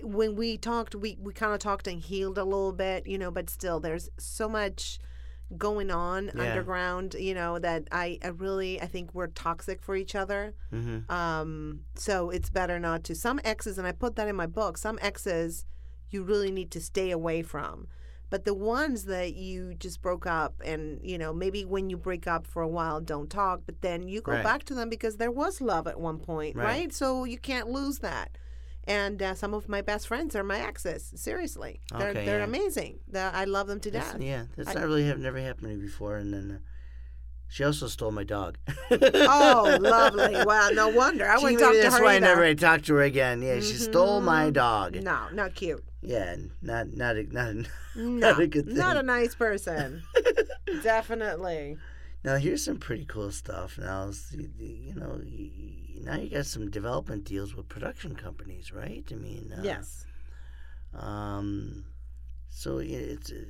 when we talked, we we kind of talked and healed a little bit, you know. But still, there's so much going on Yeah. underground, you know, that I, I really I think we're toxic for each other. Mhm. Um, so it's better not to. Some exes, and I put that in my book. Some exes, you really need to stay away from. But the ones that you just broke up, and you know, maybe when you break up for a while, don't talk, but then you go Right. back to them because there was love at one point, Right. right? So you can't lose that. And uh, some of my best friends are my exes. Seriously, they're Okay, they're yeah. amazing. They're, I love them to That's- death. yeah, that's I- not really have never happened to me before. And then uh, she also stole my dog. Oh, lovely! Wow, no wonder I wouldn't talk to her. that's why either. I never talked to her again. Yeah, she stole my Mhm. dog. No, not cute. Yeah, not not a, not a, No, not a good thing. not a nice person. Definitely. Now here's some pretty cool stuff. Now s- y- y- you know y- now you got some development deals with production companies, right? I mean, uh, Yes. Um, so it's. Uh,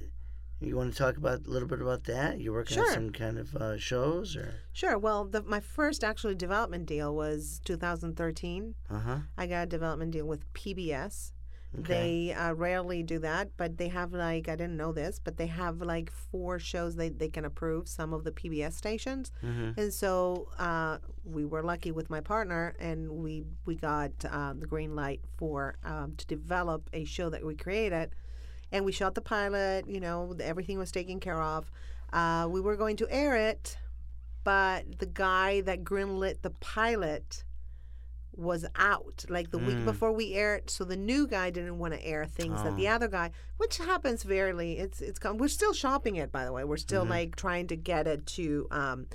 you want to talk about a little bit about that? You're working Sure. on some kind of uh, shows, or Sure. Well, the, my first actually development deal was 2013. uh huh. I got a development deal with PBS. Okay. They uh, rarely do that, but they have like I didn't know this, but they have like four shows they, they can approve some of the PBS stations, hmm and so uh, we were lucky with my partner, and we we got uh, the green light for um, to develop a show that we created, and we shot the pilot. You know, everything was taken care of. Uh, we were going to air it, but the guy that greenlit the pilot was out like the week Mm. before we aired so the new guy didn't want to air things that the Oh. other guy which happens rarely it's it's come we're still shopping it by the way we're still Mhm. like trying to get it to um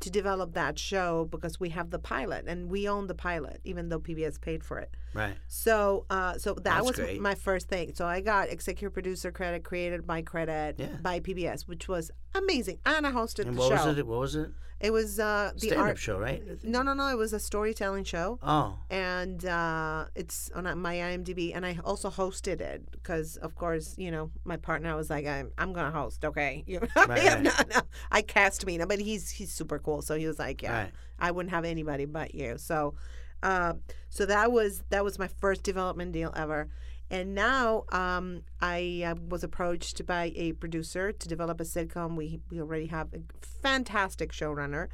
to develop that show because we have the pilot and we own the pilot even though pbs paid for it Right. so uh so that That's was great. my first thing so i got executive producer credit created by credit Yeah. by pbs which was amazing. And I hosted And the what show. was it? What was it? It was uh, the Stand up art. show, right? No, no, no. It was a storytelling show. Oh, and uh, it's on my IMDb. And I also hosted it because, of course, you know, my partner was like, "I'm, I'm gonna host, okay?" You know, Right, right. no, no. I cast me, but he's he's super cool, so he was like, "Yeah, right. I wouldn't have anybody but you." So, uh, so that was that was my first development deal ever. And now um, I uh, was approached by a producer to develop a sitcom. We we already have a fantastic showrunner,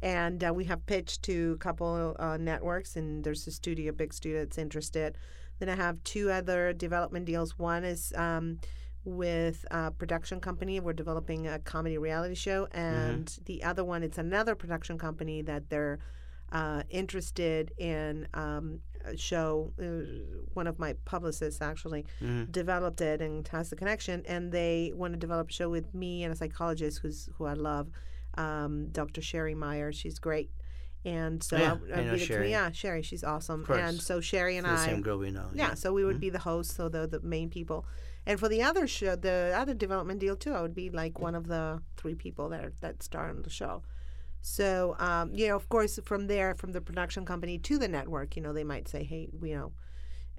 and uh, we have pitched to a couple uh, networks. And there's a studio, big studio that's interested. Then I have two other development deals. One is um, with a production company. We're developing a comedy reality show, and the other one it's another production company that they're uh, interested in um, a show. Uh, one of my publicists actually Mhm. developed it and has the connection, and they want to develop a show with me and a psychologist who's who I love, um, Dr. Sherry Meyer. She's great. And so Oh, yeah, I, I I know leave it to Sherry. me. Yeah, Sherry, she's awesome. And so Sherry and the I, same girl we know. yeah, so we would be the hosts, so the the main people. And for the other show, the other development deal too, I would be like one of the three people that are, that star on the show. So um, you know, of course, from there, from the production company to the network, you know, they might say, hey, you know.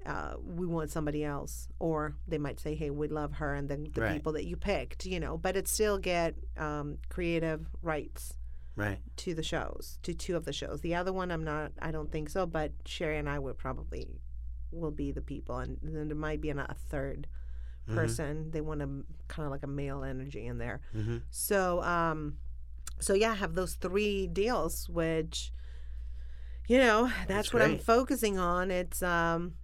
Uh, we want somebody else, or they might say, "Hey, we love her," and then the Right. people that you picked, you know. But it still get um, creative rights Right. to the shows, to two of the shows. The other one, I'm not, I don't think so. But Sherry and I would probably will be the people, and then there might be an, a 3rd Mhm. person. They want a kind of like a male energy in there. Mm-hmm. So, um, so yeah, I have those three deals, which, you know, that's, That's what I'm focusing on. It's um,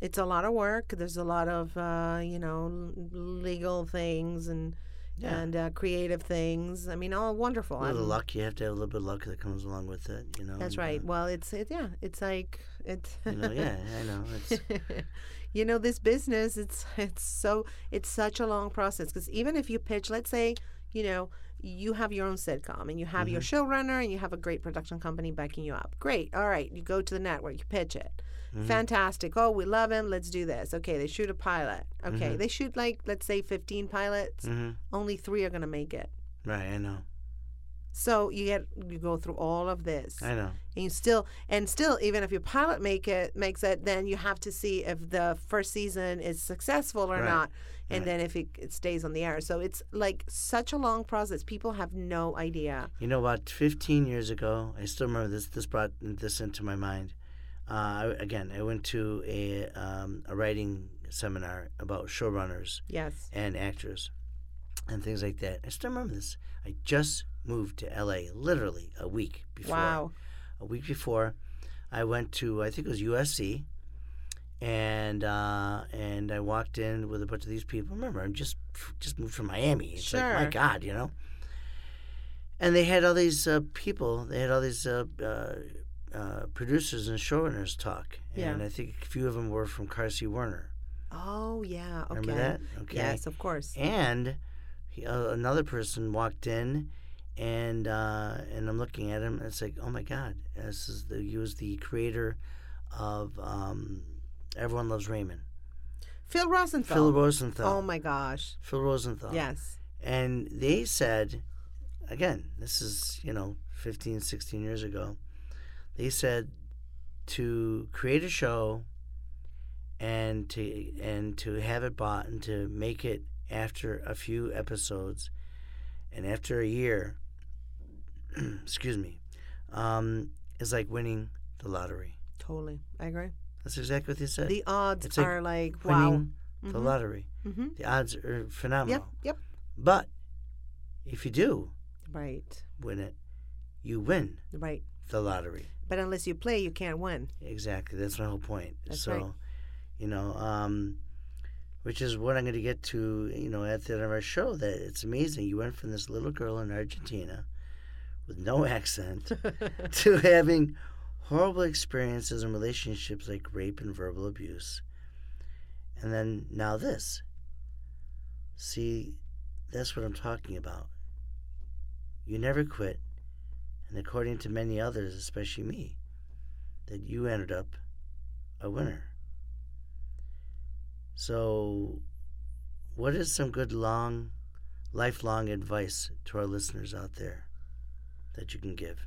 it's a lot of work. There's a lot of uh, you know, legal things and Yeah. and uh, creative things. I mean, all wonderful. a little I'm- luck. You have to have a little bit of luck that comes along with it. You know. That's and, uh, right. Well, it's it, yeah, it's like it's you know, yeah, I know. It's, you know this business it's it's so it's such a long process because even if you pitch let's say you know you have your own sitcom and you have your Mm-hmm. showrunner and you have a great production company backing you up. Great. All right. You go to the network. You pitch it. Mhm. fantastic. Oh we love him. Let's do this. Okay. They shoot a pilot. Okay. Mhm. they shoot like let's say 15 pilots. Hmm only three are going to make it. Right. I know. so you get you go through all of this. I know. and you still and still even if your pilot make it makes it then you have to see if the first season is successful or Right. not and Right. then if it, it stays on the air so it's like such a long process people have no idea You know, about 15 years ago, I still remember this. This brought this into my mind. Uh, I, again, I went to a um, a writing seminar about showrunners yes and actors and things like that. I still remember this. I just moved to LA, literally a week before. wow A week before, I went to I think it was USC, and uh, and I walked in with a bunch of these people. Remember, I'm just just moved from Miami. It's like my God, you know. And they had all these uh, people. They had all these uh, uh, uh, producers and showrunners talk, Yeah. and I think a few of them were from Carsey Werner. oh yeah okay Remember that? Okay. yes of course And he, uh, another person walked in, and uh, and I'm looking at him, and it's like, oh my God, this is the he was the creator of um, Everyone Loves Raymond, phil rosenthal Phil Rosenthal. oh my gosh Phil Rosenthal. yes And they said, again, this is you know 15, 16 years ago. They said to create a show and to and to have it bought and to make it after a few episodes and after a year excuse me um, is like winning the lottery totally i agree that's exactly what they said. The odds It's are like winning wow the Mhm. lottery. Mm-hmm. the odds are phenomenal. Yep yep. But if you do right. win it you win right. the lottery. But unless you play you can't win. Exactly. That's my whole point. That's so right. you know um which is what i'm going to get to you know at the end of our show that it's amazing. You went from this little girl in argentina with no accent to having horrible experiences in relationships like rape and verbal abuse. And then now this. See that's what i'm talking about. You never quit. And according to many others especially me that you ended up a winner. So what is some good long lifelong advice to our listeners out there that you can give?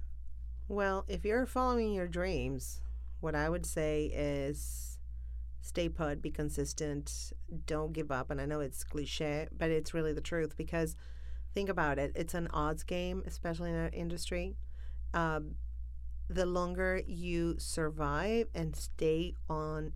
Well, if you're following your dreams, what I would say is stay put, be consistent, don't give up. And I know it's cliche, but it's really the truth because think about it it's an odds game, especially in our industry. Um, the longer you survive and stay on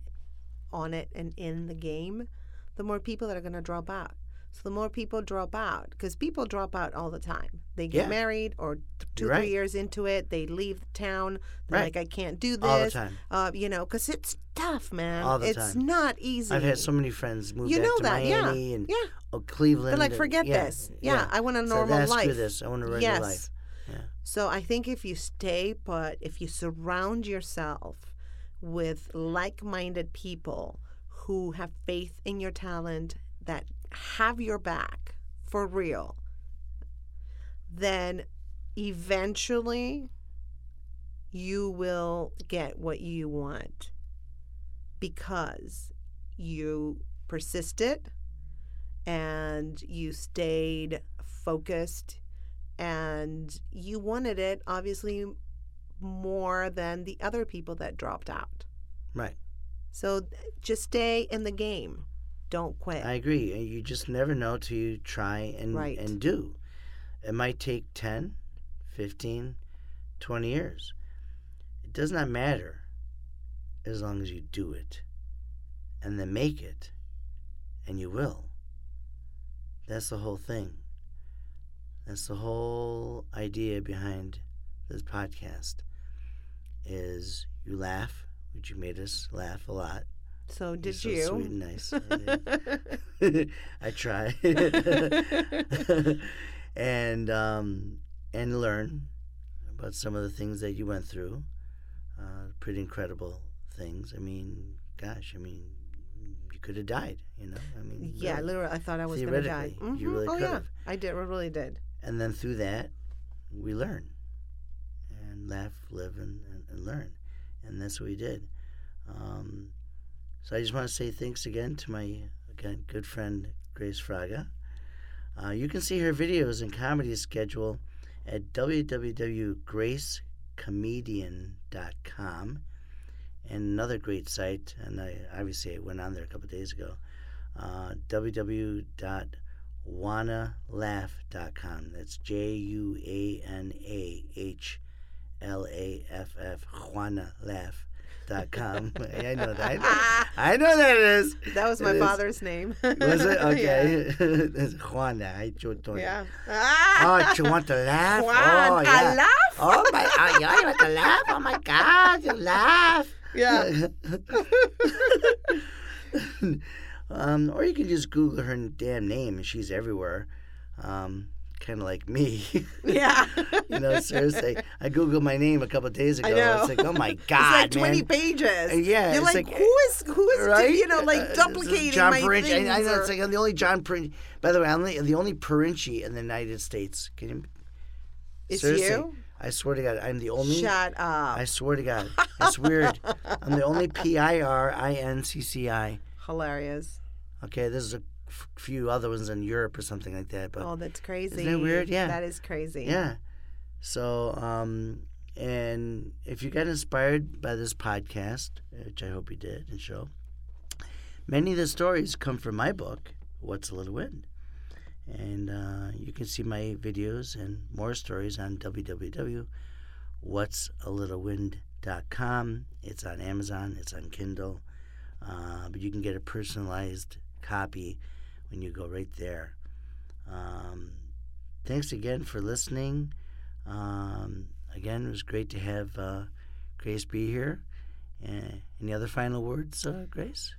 on it and in the game, the more people that are going to drop out. So the more people drop out, because people drop out all the time. They get Yeah. married, or th- 2 right. three years into it, they leave the town. They're Right. like, I can't do this. All the time. Uh, you know, because it's tough, man. All the it's time. not easy. I've had so many friends move You back know to that, yeah. Miami and Yeah. oh, Cleveland. They're like, and- forget yeah, this. Yeah, I want a So normal that's life. Screw this. I want a regular yes. life. Yeah. So I think if you stay put, if you surround yourself with like-minded people who have faith in your talent, that have your back for real, then eventually you will get what you want because you persisted and you stayed focused and you wanted it obviously more than the other people that dropped out. Right. So just stay in the game. Don't quit. I agree. You just never know till you try and Right. and do. It might take 10, 15, 20 years. It does not matter as long as you do it and then make it and you will. That's the whole thing. That's the whole idea behind this podcast is you laugh, which you made us laugh a lot. So did so you? Sweet and nice. I try. and um, and learn about some of the things that you went through. Uh, pretty incredible things. I mean, gosh, I mean, you could have died. You know, I mean, yeah, really. literally, I thought I was going to die. Theoretically, you really oh could yeah, have. I did. I really did. And then through that, we learn and laugh, live, and, and, and learn. And that's what we did. Um, so I just want to say thanks again to my again good friend Grace Fraga. Uh, you can see her videos and comedy schedule at www.gracecomedian.com and another great site, and I obviously I went on there a couple days ago, uh, www.juanahlaff.com. That's J U A N A H L A F F, juanahlaff.com. I know that. I know, I know that. That was my It is. father's name. Was it? Yeah. Okay. It's Juana. I told. Yeah. Oh, you want to laugh? Juan, oh, I yeah. laugh. Oh, my, oh, yeah, you want to laugh? Oh, my God, you laugh. Yeah. um, or you can just Google her damn name, she's everywhere. Um, kind of like me. Yeah. you know, seriously. I Googled my name a couple of days ago. I know. It's like, oh my it's God, like 20 man. pages. Uh, yeah, You're it's like, like- who is, who is, right? you know, like Uh, duplicating John my Pirincci. things? I, I know or- it's like I'm the only John Pirincci. By the way, I'm the, the only Pirincci in the United States. Can you? it's seriously, you? I swear to God, I'm the only. Shut up. I swear to God, it's weird. I'm the only P I R I N C C I. Hilarious. Okay, this is a few other ones in Europe or something like that, but Oh, that's crazy. Isn't that weird? Yeah. That is crazy. yeah. So, um, and if you got inspired by this podcast, which I hope you did and show, many of the stories come from my book, What's a Little Wind. And uh, you can see my videos and more stories on www.whatsalittlewind.com. It's on Amazon, it's on Kindle, uh, but you can get a personalized copy when you go right there. Um, thanks again for listening. Um, again, it was great to have uh, Grace be here. Uh, any other final words, uh, Grace?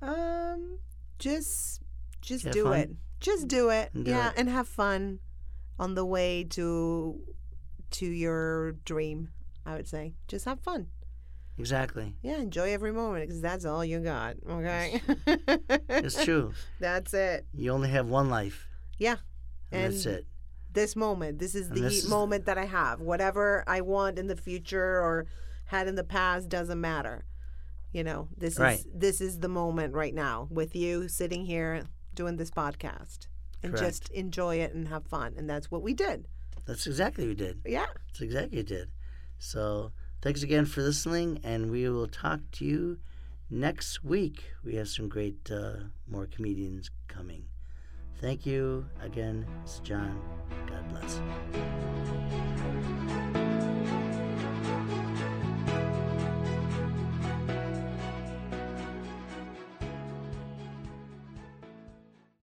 Um, just, just do fun. it. Just do it. And do yeah, it. and have fun on the way to to your dream. I would say, just have fun. Exactly. Yeah, enjoy every moment because that's all you got. Okay. It's true. That's it. You only have one life. Yeah. And, that's it. This moment. This is And the this is- moment that I have. Whatever I want in the future or had in the past doesn't matter. You know, this Right. is this is the moment right now with you sitting here doing this podcast. and Correct. just enjoy it and have fun. And that's what we did. That's exactly what we did. Yeah. That's exactly what we did. So thanks again for listening, and we will talk to you next week. We have some great uh, more comedians coming. Thank you again. It's John. God bless.